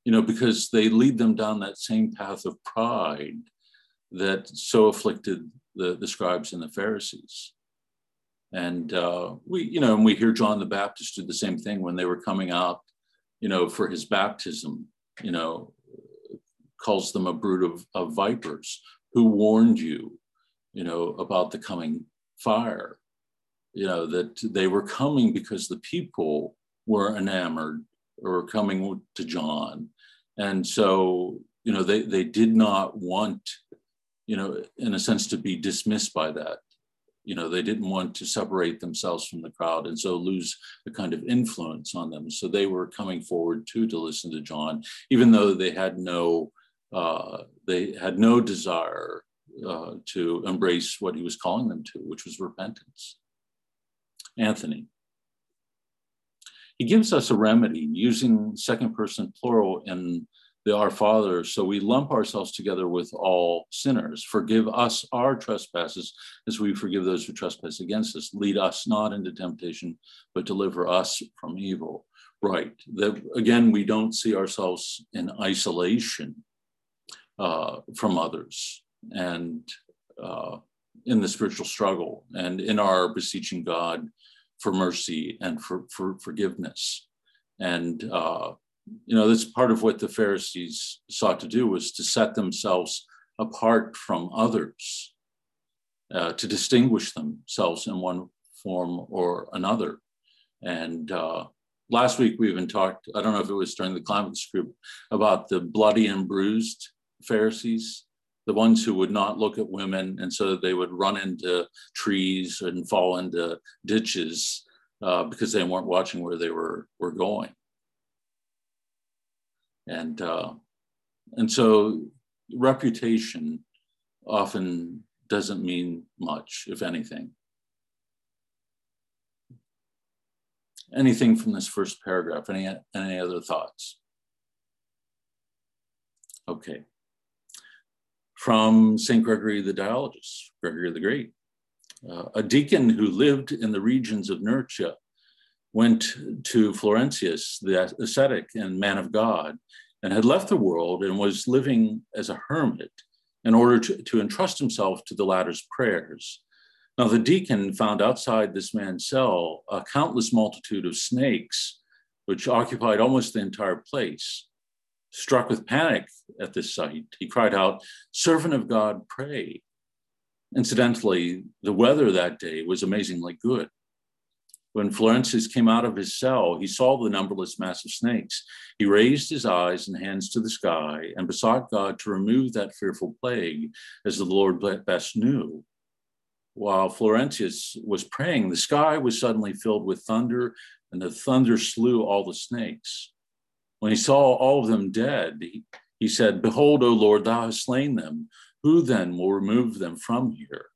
you know, because they lead them down that same path of pride that so afflicted the, the scribes and the Pharisees. And uh, we, you know, and we hear John the Baptist do the same thing when they were coming out, you know, for his baptism, you know, calls them a brood of, of vipers who warned you, you know, about the coming fire, you know, that they were coming because the people were enamored or coming to John. And so, you know, they, they did not want you know, in a sense, to be dismissed by that. You know, they didn't want to separate themselves from the crowd and so lose a kind of influence on them. So they were coming forward too to listen to John, even though they had no uh, they had no desire uh, to embrace what he was calling them to, which was repentance. Anthony. He gives us a remedy using second person plural in the Our Father. So we lump ourselves together with all sinners. Forgive us our trespasses as we forgive those who trespass against us. Lead us not into temptation, but deliver us from evil. Right. That again, we don't see ourselves in isolation uh, from others and uh, in the spiritual struggle and in our beseeching God for mercy and for, for forgiveness. And uh, you know, that's part of what the Pharisees sought to do was to set themselves apart from others, uh, to distinguish themselves in one form or another. And uh, last week we even talked, I don't know if it was during the Climacus group, about the bloody and bruised Pharisees, the ones who would not look at women. And so they would run into trees and fall into ditches uh, because they weren't watching where they were, were going. And, uh, and so reputation often doesn't mean much, if anything. Anything from this first paragraph, any, any other thoughts? Okay. From St. Gregory the Dialogist, Gregory the Great. Uh, a deacon who lived in the regions of Nurcia went to Florentius, the ascetic and man of God, and had left the world and was living as a hermit in order to, to entrust himself to the latter's prayers. Now, the deacon found outside this man's cell a countless multitude of snakes, which occupied almost the entire place. Struck with panic at this sight, he cried out, Servant of God, pray. Incidentally, the weather that day was amazingly good. When Florentius came out of his cell, he saw the numberless mass of snakes. He raised his eyes and hands to the sky and besought God to remove that fearful plague as the Lord best knew. While Florentius was praying, the sky was suddenly filled with thunder, and the thunder slew all the snakes. When he saw all of them dead, he, he said, Behold, O Lord, thou hast slain them. Who then will remove them from here?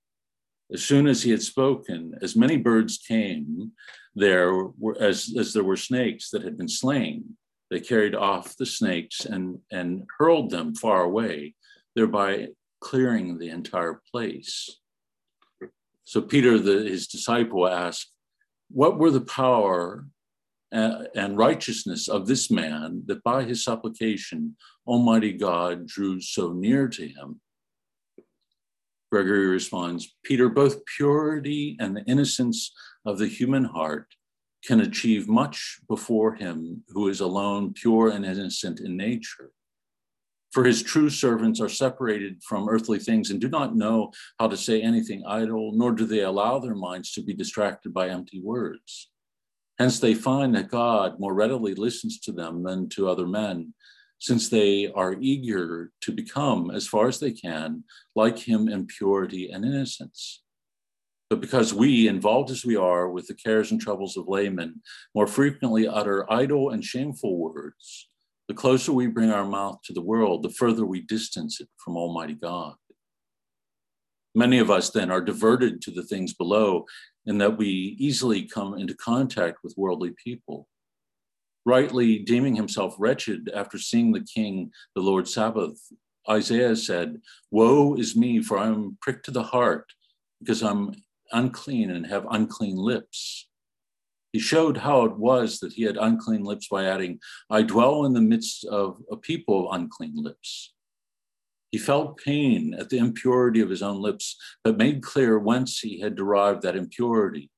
As soon as he had spoken, as many birds came there were, as, as there were snakes that had been slain. They carried off the snakes and, and hurled them far away, thereby clearing the entire place. So Peter, the, his disciple, asked, What were the power and righteousness of this man that by his supplication Almighty God drew so near to him? Gregory responds Peter, both purity and the innocence of the human heart can achieve much before him who is alone pure and innocent in nature. For his true servants are separated from earthly things and do not know how to say anything idle, nor do they allow their minds to be distracted by empty words. Hence, they find that God more readily listens to them than to other men, since they are eager to become, as far as they can, like him in purity and innocence. But because we, involved as we are with the cares and troubles of laymen, more frequently utter idle and shameful words, the closer we bring our mouth to the world, the further we distance it from Almighty God. Many of us then are diverted to the things below, in that we easily come into contact with worldly people rightly deeming himself wretched after seeing the king, the Lord Sabaoth, Isaiah said, Woe is me, for I am pricked to the heart, because I'm unclean and have unclean lips. He showed how it was that he had unclean lips by adding, I dwell in the midst of a people of unclean lips. He felt pain at the impurity of his own lips, but made clear whence he had derived that impurity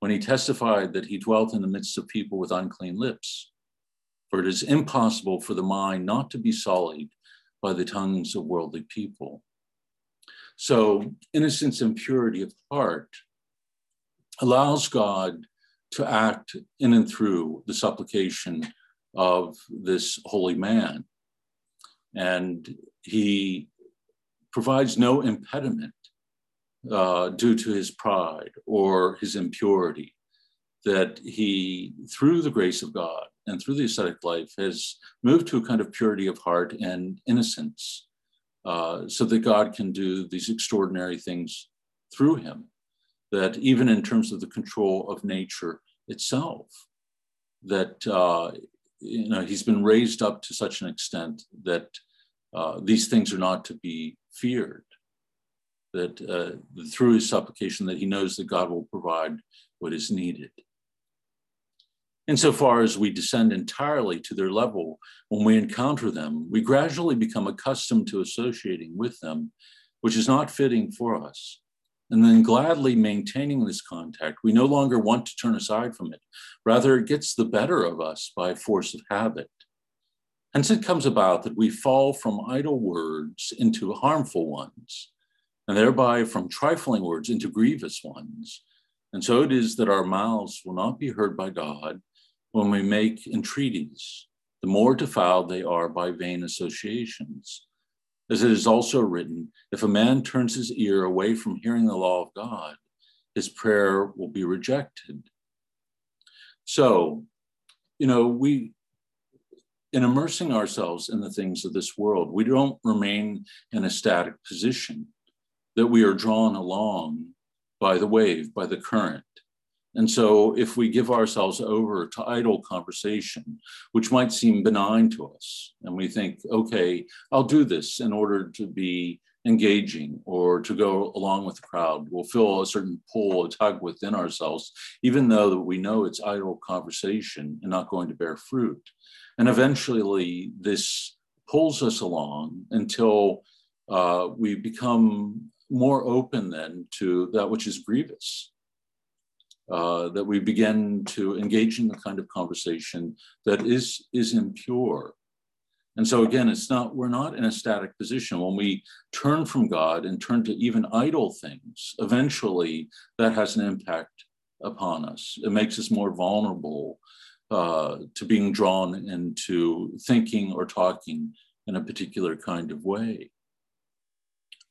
when he testified that he dwelt in the midst of people with unclean lips for it is impossible for the mind not to be sullied by the tongues of worldly people. So, innocence and purity of heart allows God to act in and through the supplication of this holy man. And he provides no impediment uh, due to his pride or his impurity, that he, through the grace of God, and through the ascetic life has moved to a kind of purity of heart and innocence uh, so that God can do these extraordinary things through him, that even in terms of the control of nature itself, that uh, you know he's been raised up to such an extent that uh, these things are not to be feared. That uh, through his supplication, that he knows that God will provide what is needed. Insofar as we descend entirely to their level when we encounter them, we gradually become accustomed to associating with them, which is not fitting for us. And then gladly maintaining this contact, we no longer want to turn aside from it. Rather, it gets the better of us by force of habit. Hence, it comes about that we fall from idle words into harmful ones, and thereby from trifling words into grievous ones. And so it is that our mouths will not be heard by God, when we make entreaties, the more defiled they are by vain associations. As it is also written, if a man turns his ear away from hearing the law of God, his prayer will be rejected. So, you know, we, in immersing ourselves in the things of this world, we don't remain in a static position, that we are drawn along by the wave, by the current. And so, if we give ourselves over to idle conversation, which might seem benign to us, and we think, okay, I'll do this in order to be engaging or to go along with the crowd, we'll feel a certain pull, a tug within ourselves, even though we know it's idle conversation and not going to bear fruit. And eventually, this pulls us along until uh, we become more open then to that which is grievous uh, that we begin to engage in the kind of conversation that is is impure. And so again, it's not we're not in a static position. When we turn from God and turn to even idle things, eventually that has an impact upon us. It makes us more vulnerable uh, to being drawn into thinking or talking in a particular kind of way.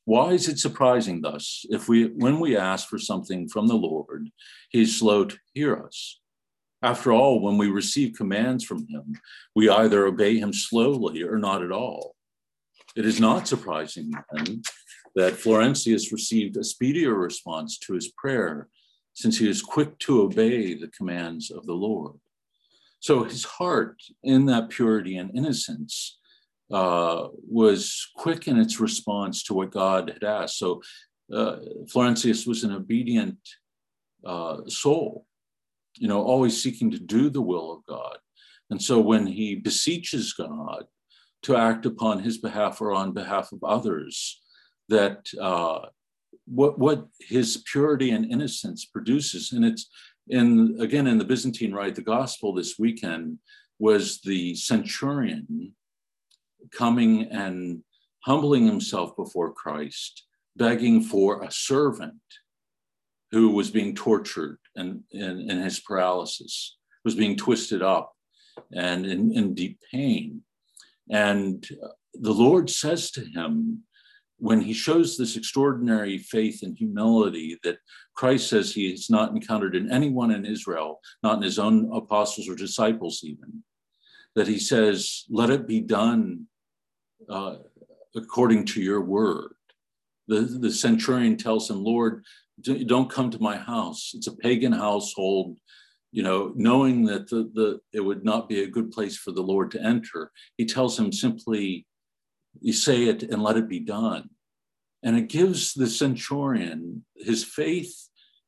Why is it surprising thus if we, when we ask for something from the Lord, He's slow to hear us? After all, when we receive commands from Him, we either obey Him slowly or not at all. It is not surprising then that Florentius received a speedier response to his prayer since he is quick to obey the commands of the Lord. So his heart, in that purity and innocence, uh, was quick in its response to what God had asked. So uh, Florentius was an obedient uh, soul, you know, always seeking to do the will of God. And so when he beseeches God to act upon his behalf or on behalf of others, that uh, what what his purity and innocence produces, and it's in again in the Byzantine rite, the gospel this weekend was the centurion coming and humbling himself before Christ, begging for a servant who was being tortured and in, his paralysis, was being twisted up and in, in deep pain. And the Lord says to him, when he shows this extraordinary faith and humility that Christ says he has not encountered in anyone in Israel, not in his own apostles or disciples, even, that he says, Let it be done uh, according to your word. The, the centurion tells him, Lord, don't come to my house. It's a pagan household. You know, knowing that the, the it would not be a good place for the Lord to enter, he tells him simply, you say it and let it be done. And it gives the centurion his faith,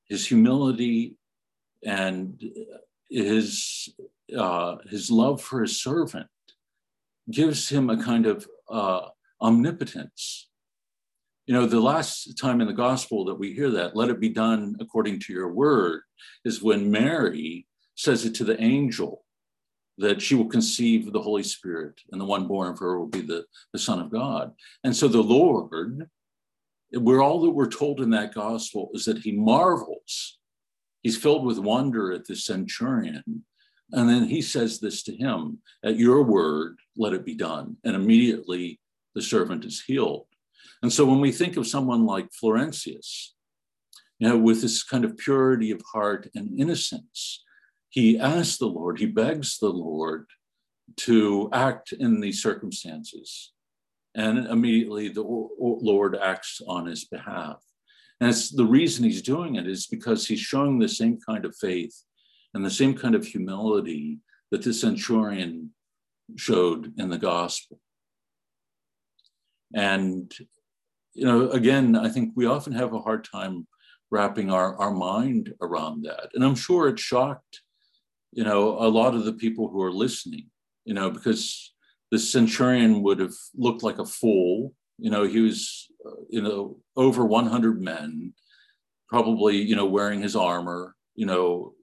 his humility, and his uh, his love for his servant gives him a kind of uh, omnipotence. You know, the last time in the gospel that we hear that, let it be done according to your word, is when Mary says it to the angel that she will conceive the Holy Spirit, and the one born of her will be the, the Son of God. And so the Lord, we're all that we're told in that gospel is that he marvels. He's filled with wonder at the centurion. And then he says this to him At your word, let it be done. And immediately the servant is healed. And so when we think of someone like Florentius, you know, with this kind of purity of heart and innocence, he asks the Lord, he begs the Lord to act in these circumstances. And immediately the Lord acts on his behalf. And it's the reason he's doing it is because he's showing the same kind of faith and the same kind of humility that the centurion showed in the gospel. And, you know, again, I think we often have a hard time wrapping our, our mind around that. And I'm sure it shocked you know, a lot of the people who are listening, you know, because the centurion would have looked like a fool. You know, he was, uh, you know, over 100 men, probably, you know, wearing his armor. You know,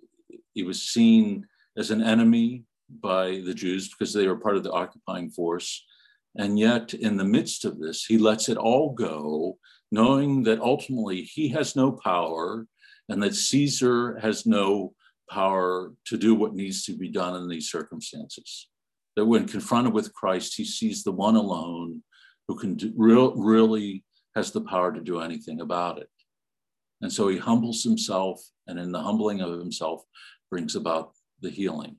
he was seen as an enemy by the Jews because they were part of the occupying force. And yet, in the midst of this, he lets it all go, knowing that ultimately he has no power and that Caesar has no power to do what needs to be done in these circumstances. That when confronted with Christ, he sees the one alone who can do, real, really has the power to do anything about it. And so he humbles himself, and in the humbling of himself, brings about the healing.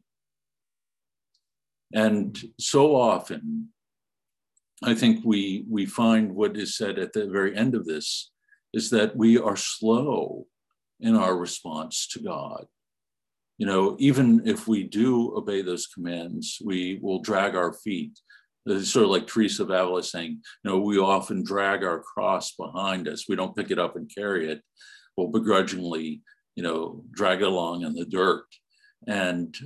And so often, I think we, we find what is said at the very end of this is that we are slow in our response to God you know, even if we do obey those commands, we will drag our feet. It's sort of like Teresa of Avila saying, you know, we often drag our cross behind us. We don't pick it up and carry it. We'll begrudgingly, you know, drag it along in the dirt. And,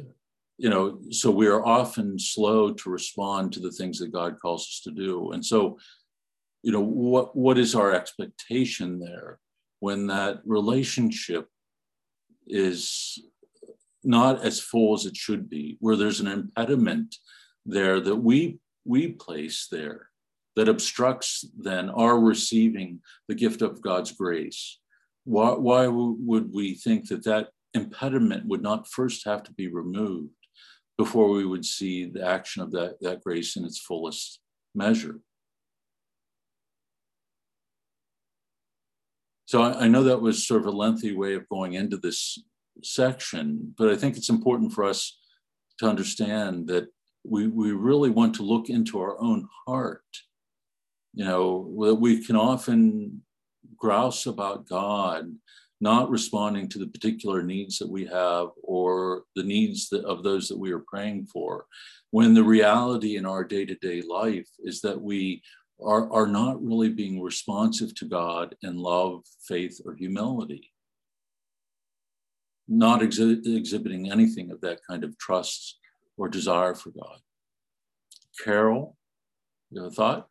you know, so we are often slow to respond to the things that God calls us to do. And so, you know, what, what is our expectation there when that relationship is not as full as it should be, where there's an impediment there that we we place there that obstructs then our receiving the gift of God's grace. Why, why would we think that that impediment would not first have to be removed before we would see the action of that, that grace in its fullest measure. So I, I know that was sort of a lengthy way of going into this section, but I think it's important for us to understand that we, we really want to look into our own heart. You know, that we can often grouse about God not responding to the particular needs that we have or the needs that, of those that we are praying for, when the reality in our day to day life is that we are, are not really being responsive to God in love, faith, or humility. Not exhi- exhibiting anything of that kind of trust or desire for God. Carol, you have a thought?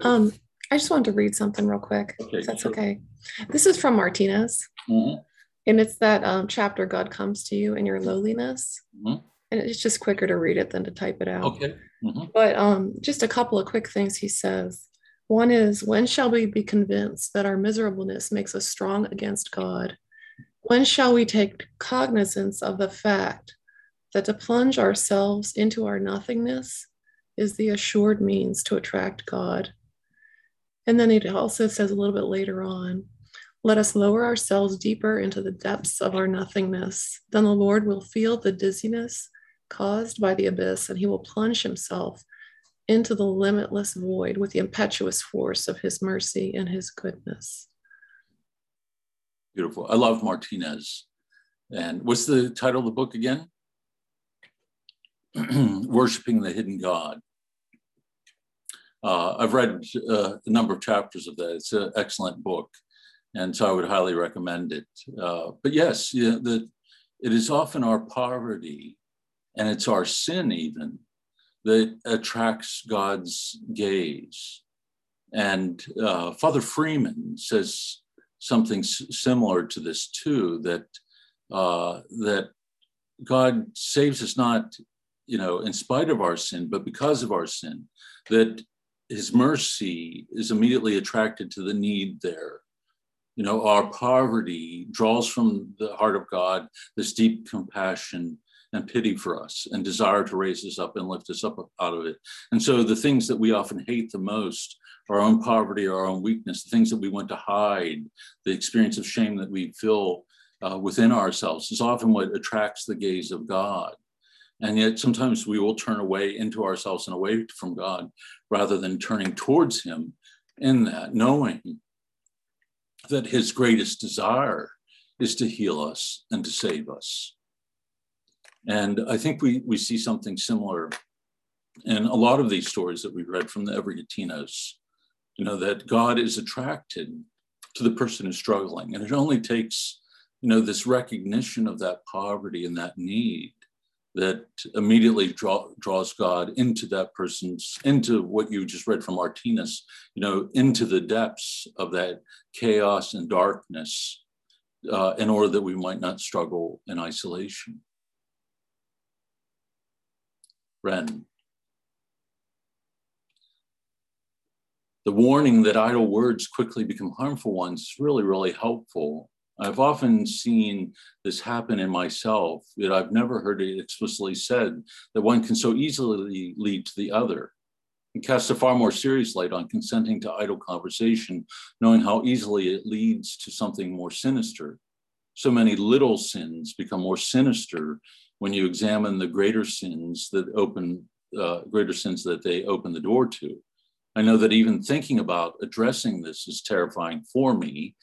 Um, I just wanted to read something real quick. Okay, that's sure. okay. This is from Martinez. Mm-hmm. And it's that um, chapter, God comes to you in your lowliness. Mm-hmm. And it's just quicker to read it than to type it out. Okay. Mm-hmm. But um, just a couple of quick things he says. One is, when shall we be convinced that our miserableness makes us strong against God? When shall we take cognizance of the fact that to plunge ourselves into our nothingness is the assured means to attract God? And then it also says a little bit later on, let us lower ourselves deeper into the depths of our nothingness. Then the Lord will feel the dizziness caused by the abyss, and he will plunge himself into the limitless void with the impetuous force of his mercy and his goodness. Beautiful. I love Martinez. And what's the title of the book again? (clears throat) Worshipping the Hidden God. Uh, I've read uh, a number of chapters of that. It's an excellent book, and so I would highly recommend it. Uh, but yes, yeah, the, it is often our poverty, and it's our sin even, that attracts God's gaze. And uh, Father Freeman says something similar to this too. That uh, that God saves us not, you know, in spite of our sin, but because of our sin. That his mercy is immediately attracted to the need there. You know, our poverty draws from the heart of God this deep compassion and pity for us and desire to raise us up and lift us up out of it. And so the things that we often hate the most, our own poverty, our own weakness, the things that we want to hide, the experience of shame that we feel uh, within ourselves is often what attracts the gaze of God. And yet sometimes we will turn away into ourselves and away from God rather than turning towards Him in that, knowing that His greatest desire is to heal us and to save us. And I think we, we see something similar in a lot of these stories that we read from the Evergetinos, you know, that God is attracted to the person who's struggling. And it only takes, you know, this recognition of that poverty and that need that immediately draw, draws God into that person's, into what you just read from Martinez, you know, into the depths of that chaos and darkness uh, in order that we might not struggle in isolation. Ren. The warning that idle words quickly become harmful ones is really, really helpful I've often seen this happen in myself, yet I've never heard it explicitly said that one can so easily lead to the other. It casts a far more serious light on consenting to idle conversation, knowing how easily it leads to something more sinister. So many little sins become more sinister when you examine the greater sins that open, uh, greater sins that they open the door to. I know that even thinking about addressing this is terrifying for me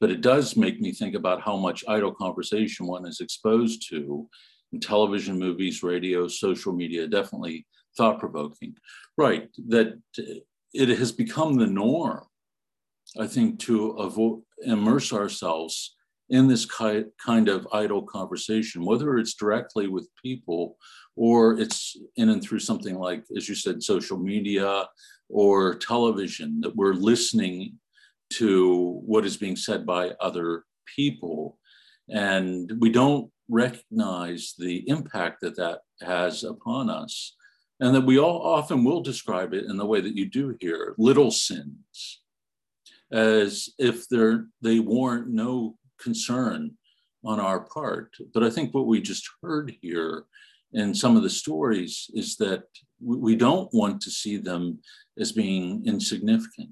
but it does make me think about how much idle conversation one is exposed to in television, movies, radio, social media, definitely thought provoking. Right, that uh, it has become the norm, I think, to immerse ourselves in this kind of idle conversation, whether it's directly with people or it's in and through something like, as you said, social media or television, that we're listening to what is being said by other people. And we don't recognize the impact that that has upon us. And that we all often will describe it in the way that you do here little sins. as if they're, they warrant no concern on our part. But I think what we just heard here in some of the stories is that we don't want to see them as being insignificant,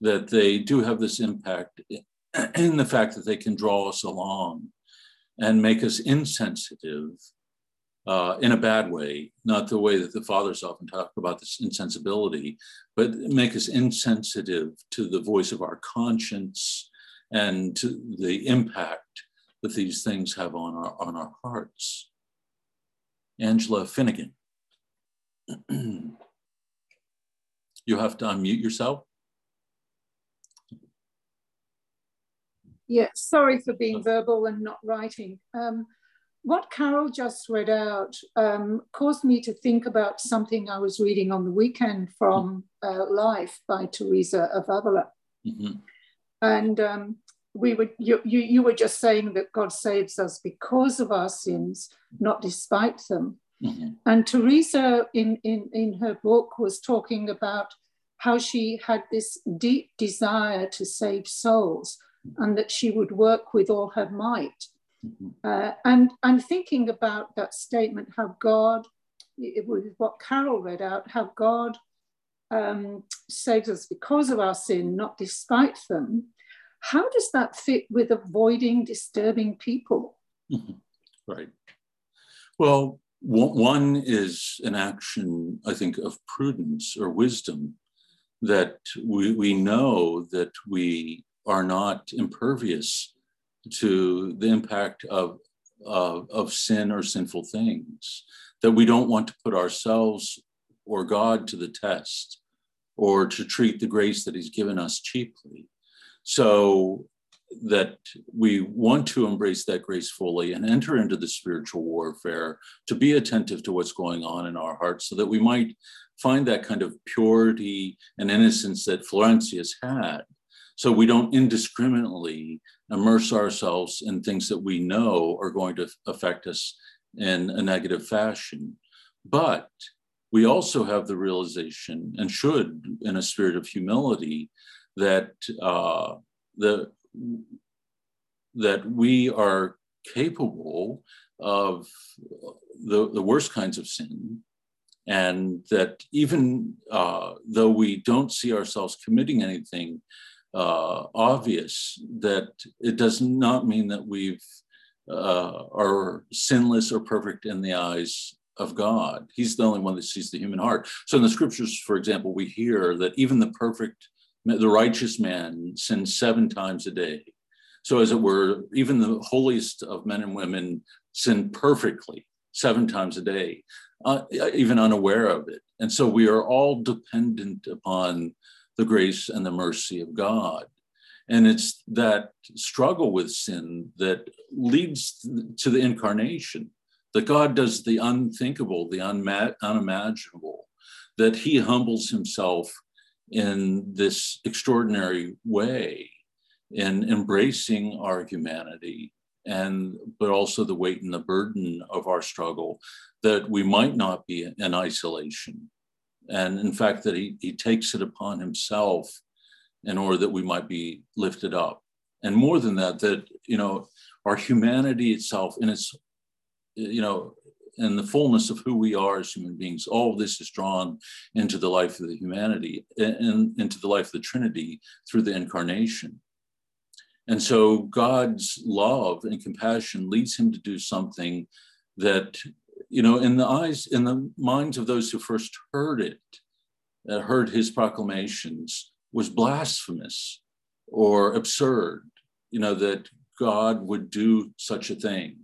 that they do have this impact in the fact that they can draw us along and make us insensitive uh, in a bad way, not the way that the fathers often talk about this insensibility, but make us insensitive to the voice of our conscience and to the impact that these things have on our, on our hearts. Angela Finnegan. (clears throat) you have to unmute yourself. Yeah, sorry for being verbal and not writing. Um, what Carol just read out um, caused me to think about something I was reading on the weekend from uh, Life by Teresa of Avila. Mm-hmm. And um, we were, you, you, you were just saying that God saves us because of our sins, not despite them. Mm-hmm. And Teresa, in, in, in her book, was talking about how she had this deep desire to save souls and that she would work with all her might. Mm-hmm. Uh, and I'm thinking about that statement how God, it was what Carol read out, how God um, saves us because of our sin, not despite them. How does that fit with avoiding disturbing people? Mm-hmm. Right. Well, one is an action, I think, of prudence or wisdom that we, we know that we are not impervious to the impact of, of, of sin or sinful things, that we don't want to put ourselves or God to the test or to treat the grace that He's given us cheaply. So that we want to embrace that grace fully and enter into the spiritual warfare to be attentive to what's going on in our hearts so that we might find that kind of purity and innocence that Florentius had. So we don't indiscriminately immerse ourselves in things that we know are going to affect us in a negative fashion. But we also have the realization, and should, in a spirit of humility, that uh, the that we are capable of the, the worst kinds of sin, and that even uh, though we don't see ourselves committing anything uh, obvious, that it does not mean that we've uh, are sinless or perfect in the eyes of God. He's the only one that sees the human heart. So in the scriptures, for example, we hear that even the perfect the righteous man sins seven times a day. So, as it were, even the holiest of men and women sin perfectly seven times a day, uh, even unaware of it. And so, we are all dependent upon the grace and the mercy of God. And it's that struggle with sin that leads to the incarnation, that God does the unthinkable, the unma- unimaginable, that he humbles himself in this extraordinary way in embracing our humanity and but also the weight and the burden of our struggle that we might not be in isolation and in fact that he, he takes it upon himself in order that we might be lifted up and more than that that you know our humanity itself in its you know in the fullness of who we are as human beings. All this is drawn into the life of the humanity and into the life of the Trinity through the incarnation. And so God's love and compassion leads him to do something that, you know, in the eyes, in the minds of those who first heard it, uh, heard his proclamations, was blasphemous or absurd, you know, that God would do such a thing.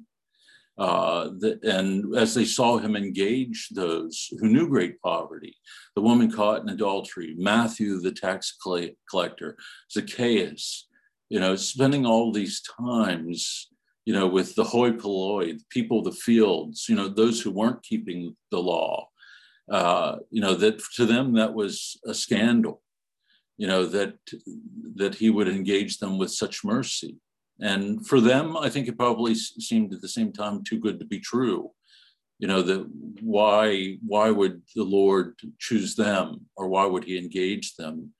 Uh, and as they saw him engage those who knew great poverty, the woman caught in adultery, Matthew, the tax collector, Zacchaeus, you know, spending all these times, you know, with the hoi polloi, the people of the fields, you know, those who weren't keeping the law, uh, you know, that to them that was a scandal, you know, that that he would engage them with such mercy. And for them, I think it probably seemed at the same time too good to be true. You know, that why why would the Lord choose them or why would he engage them?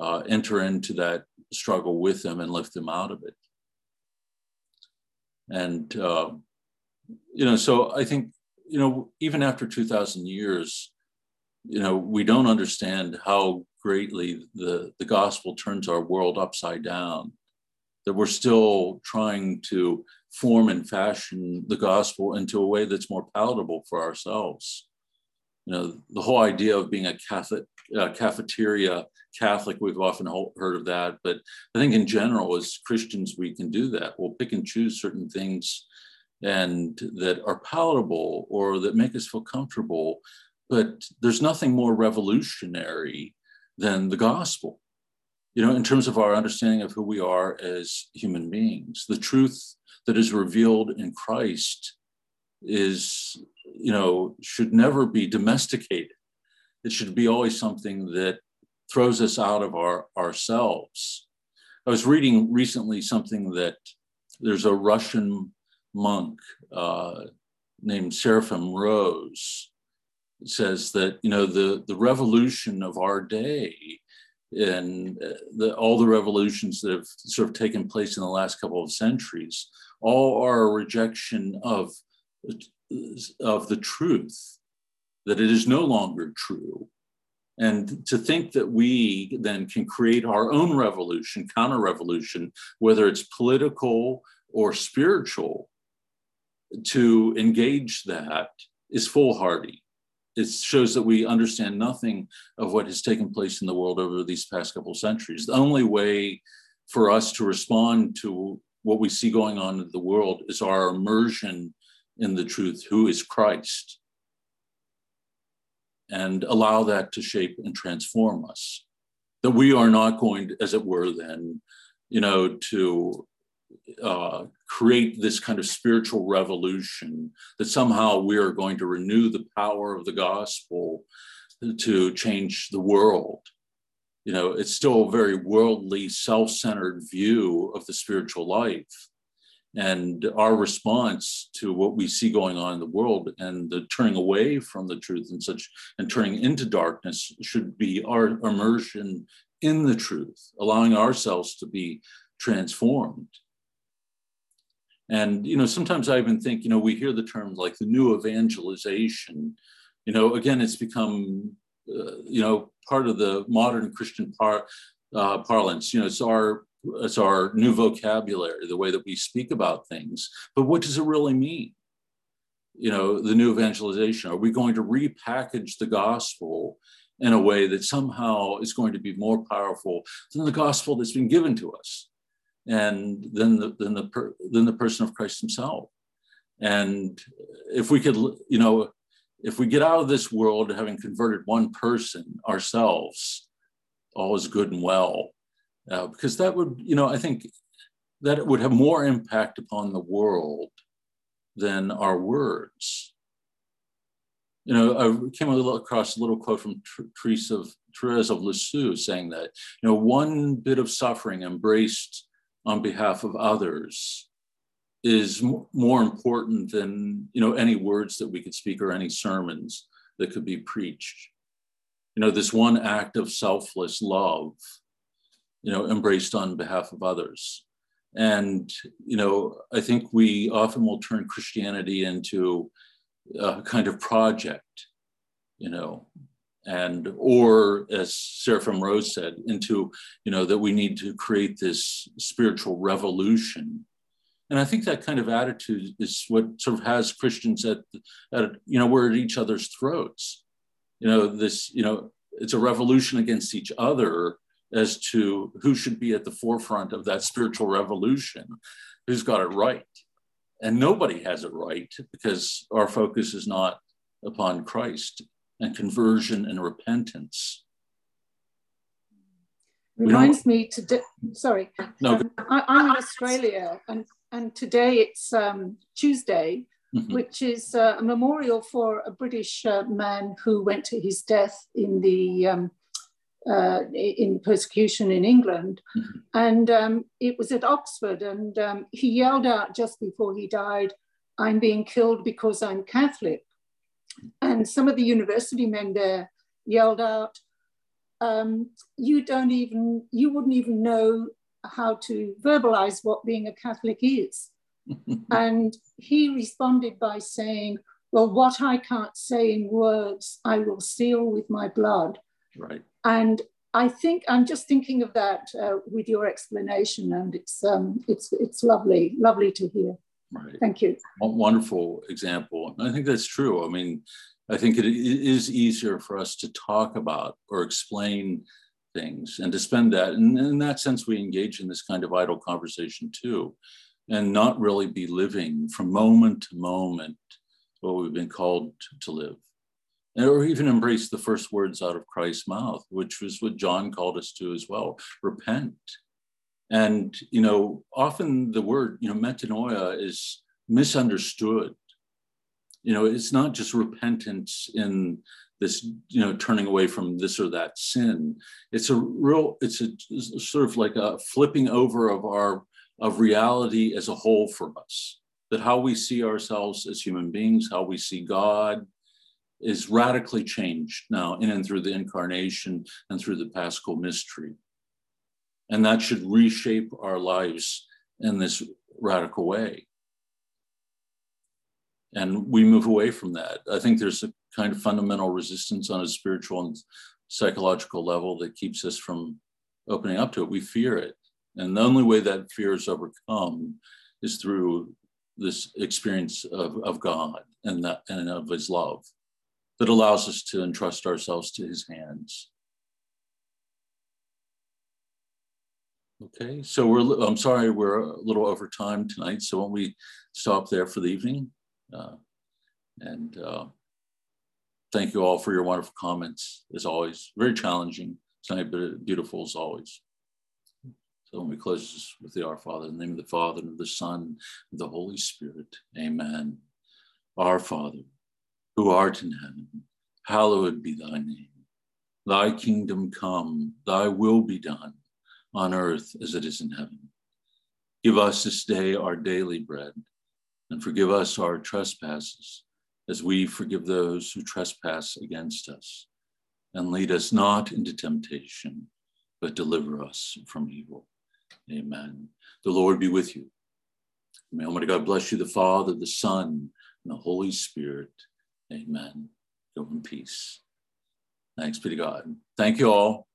uh, enter into that struggle with them and lift them out of it. And, uh, you know, so I think, you know, even after 2000 years, you know, we don't understand how greatly the, the gospel turns our world upside down, that we're still trying to form and fashion the gospel into a way that's more palatable for ourselves. You know, the whole idea of being a Catholic, uh, cafeteria Catholic, we've often heard of that, but I think in general, as Christians, we can do that. We'll pick and choose certain things and that are palatable or that make us feel comfortable. But there's nothing more revolutionary than the gospel. You know, in terms of our understanding of who we are as human beings, the truth that is revealed in Christ is, you know, should never be domesticated. It should be always something that throws us out of our ourselves. I was reading recently something that there's a Russian monk uh, named Seraphim Rose says that you know the the revolution of our day and uh, the, all the revolutions that have sort of taken place in the last couple of centuries all are a rejection of of the truth that it is no longer true and to think that we then can create our own revolution, counter revolution, whether it's political or spiritual, to engage that is foolhardy. It shows that we understand nothing of what has taken place in the world over these past couple of centuries. The only way for us to respond to what we see going on in the world is our immersion in the truth who is Christ and allow that to shape and transform us. That we are not going, to, as it were, then, you know, to uh, create this kind of spiritual revolution, that somehow we are going to renew the power of the gospel to change the world. You know, it's still a very worldly, self centered view of the spiritual life and our response to what we see going on in the world and the turning away from the truth and such and turning into darkness should be our immersion in the truth allowing ourselves to be transformed. And you know sometimes i even think you know we hear the term like the new evangelization. You know again it's become uh, you know part of the modern christian par, uh, parlance. You know it's our it's our new vocabulary, the way that we speak about things. But what does it really mean? You know, the new evangelization. Are we going to repackage the gospel in a way that somehow is going to be more powerful than the gospel that's been given to us, and then the than the per, than the person of Christ Himself? And if we could, you know, if we get out of this world having converted one person ourselves, all is good and well uh, because that would, you know, I think that it would have more impact upon the world than our words. You know, I came across a little quote from Therese of, Therese of Lisieux saying that, you know, one bit of suffering embraced on behalf of others is more important than, you know, any words that we could speak or any sermons that could be preached. You know, this one act of selfless love you know, embraced on behalf of others. And, you know, I think we often will turn Christianity into a kind of project, you know, and, or as Seraphim Rose said, into, you know, that we need to create this spiritual revolution. And I think that kind of attitude is what sort of has Christians at, at you know, we're at each other's throats. You know, this, you know, it's a revolution against each other as to who should be at the forefront of that spiritual revolution, who's got it right. And nobody has it right because our focus is not upon Christ and conversion and repentance. Reminds me to sorry. No, um, I, am in Australia and and today it's um, Tuesday, mm-hmm. which is uh, a memorial for a British uh, man who went to his death in the um, uh, in persecution in England. Mm-hmm. And um, it was at Oxford, and um, he yelled out just before he died, I'm being killed because I'm Catholic. And some of the university men there yelled out, um, you don't even, you wouldn't even know how to verbalize what being a Catholic is. (laughs) and he responded by saying, Well, what I can't say in words, I will seal with my blood. Right. And I think I'm just thinking of that uh, with your explanation, and it's um, it's it's lovely, lovely to hear. Right. Thank you. Wonderful example. I think that's true. I mean, I think it is easier for us to talk about or explain things and to spend that. And in that sense, we engage in this kind of idle conversation too, and not really be living from moment to moment what we've been called to live. Or even embrace the first words out of Christ's mouth, which was what John called us to as well repent. And, you know, often the word, you know, metanoia is misunderstood you know it's not just repentance in this you know turning away from this or that sin it's a real it's a, sort of like a flipping over of our of reality as a whole for us that how we see ourselves as human beings how we see god is radically changed now in and through the incarnation and through the paschal mystery and that should reshape our lives in this radical way and we move away from that. I think there's a kind of fundamental resistance on a spiritual and psychological level that keeps us from opening up to it. We fear it. And the only way that fear is overcome is through this experience of, of God and, that, and of his love that allows us to entrust ourselves to his hands. Okay, so we're, I'm sorry, we're a little over time tonight. So when we stop there for the evening? Uh, and uh, thank you all for your wonderful comments, as always. Very challenging tonight, but beautiful as always. So when we close this with the Our Father, in the name of the Father, and of the Son, and the Holy Spirit, amen. Our Father, who art in heaven, hallowed be thy name. Thy kingdom come, thy will be done, on earth as it is in heaven. Give us this day our daily bread and forgive us our trespasses as we forgive those who trespass against us. And lead us not into temptation, but deliver us from evil. Amen. The Lord be with you. May Almighty God bless you, the Father, the Son, and the Holy Spirit. Amen. Go in peace. Thanks be to God. Thank you all.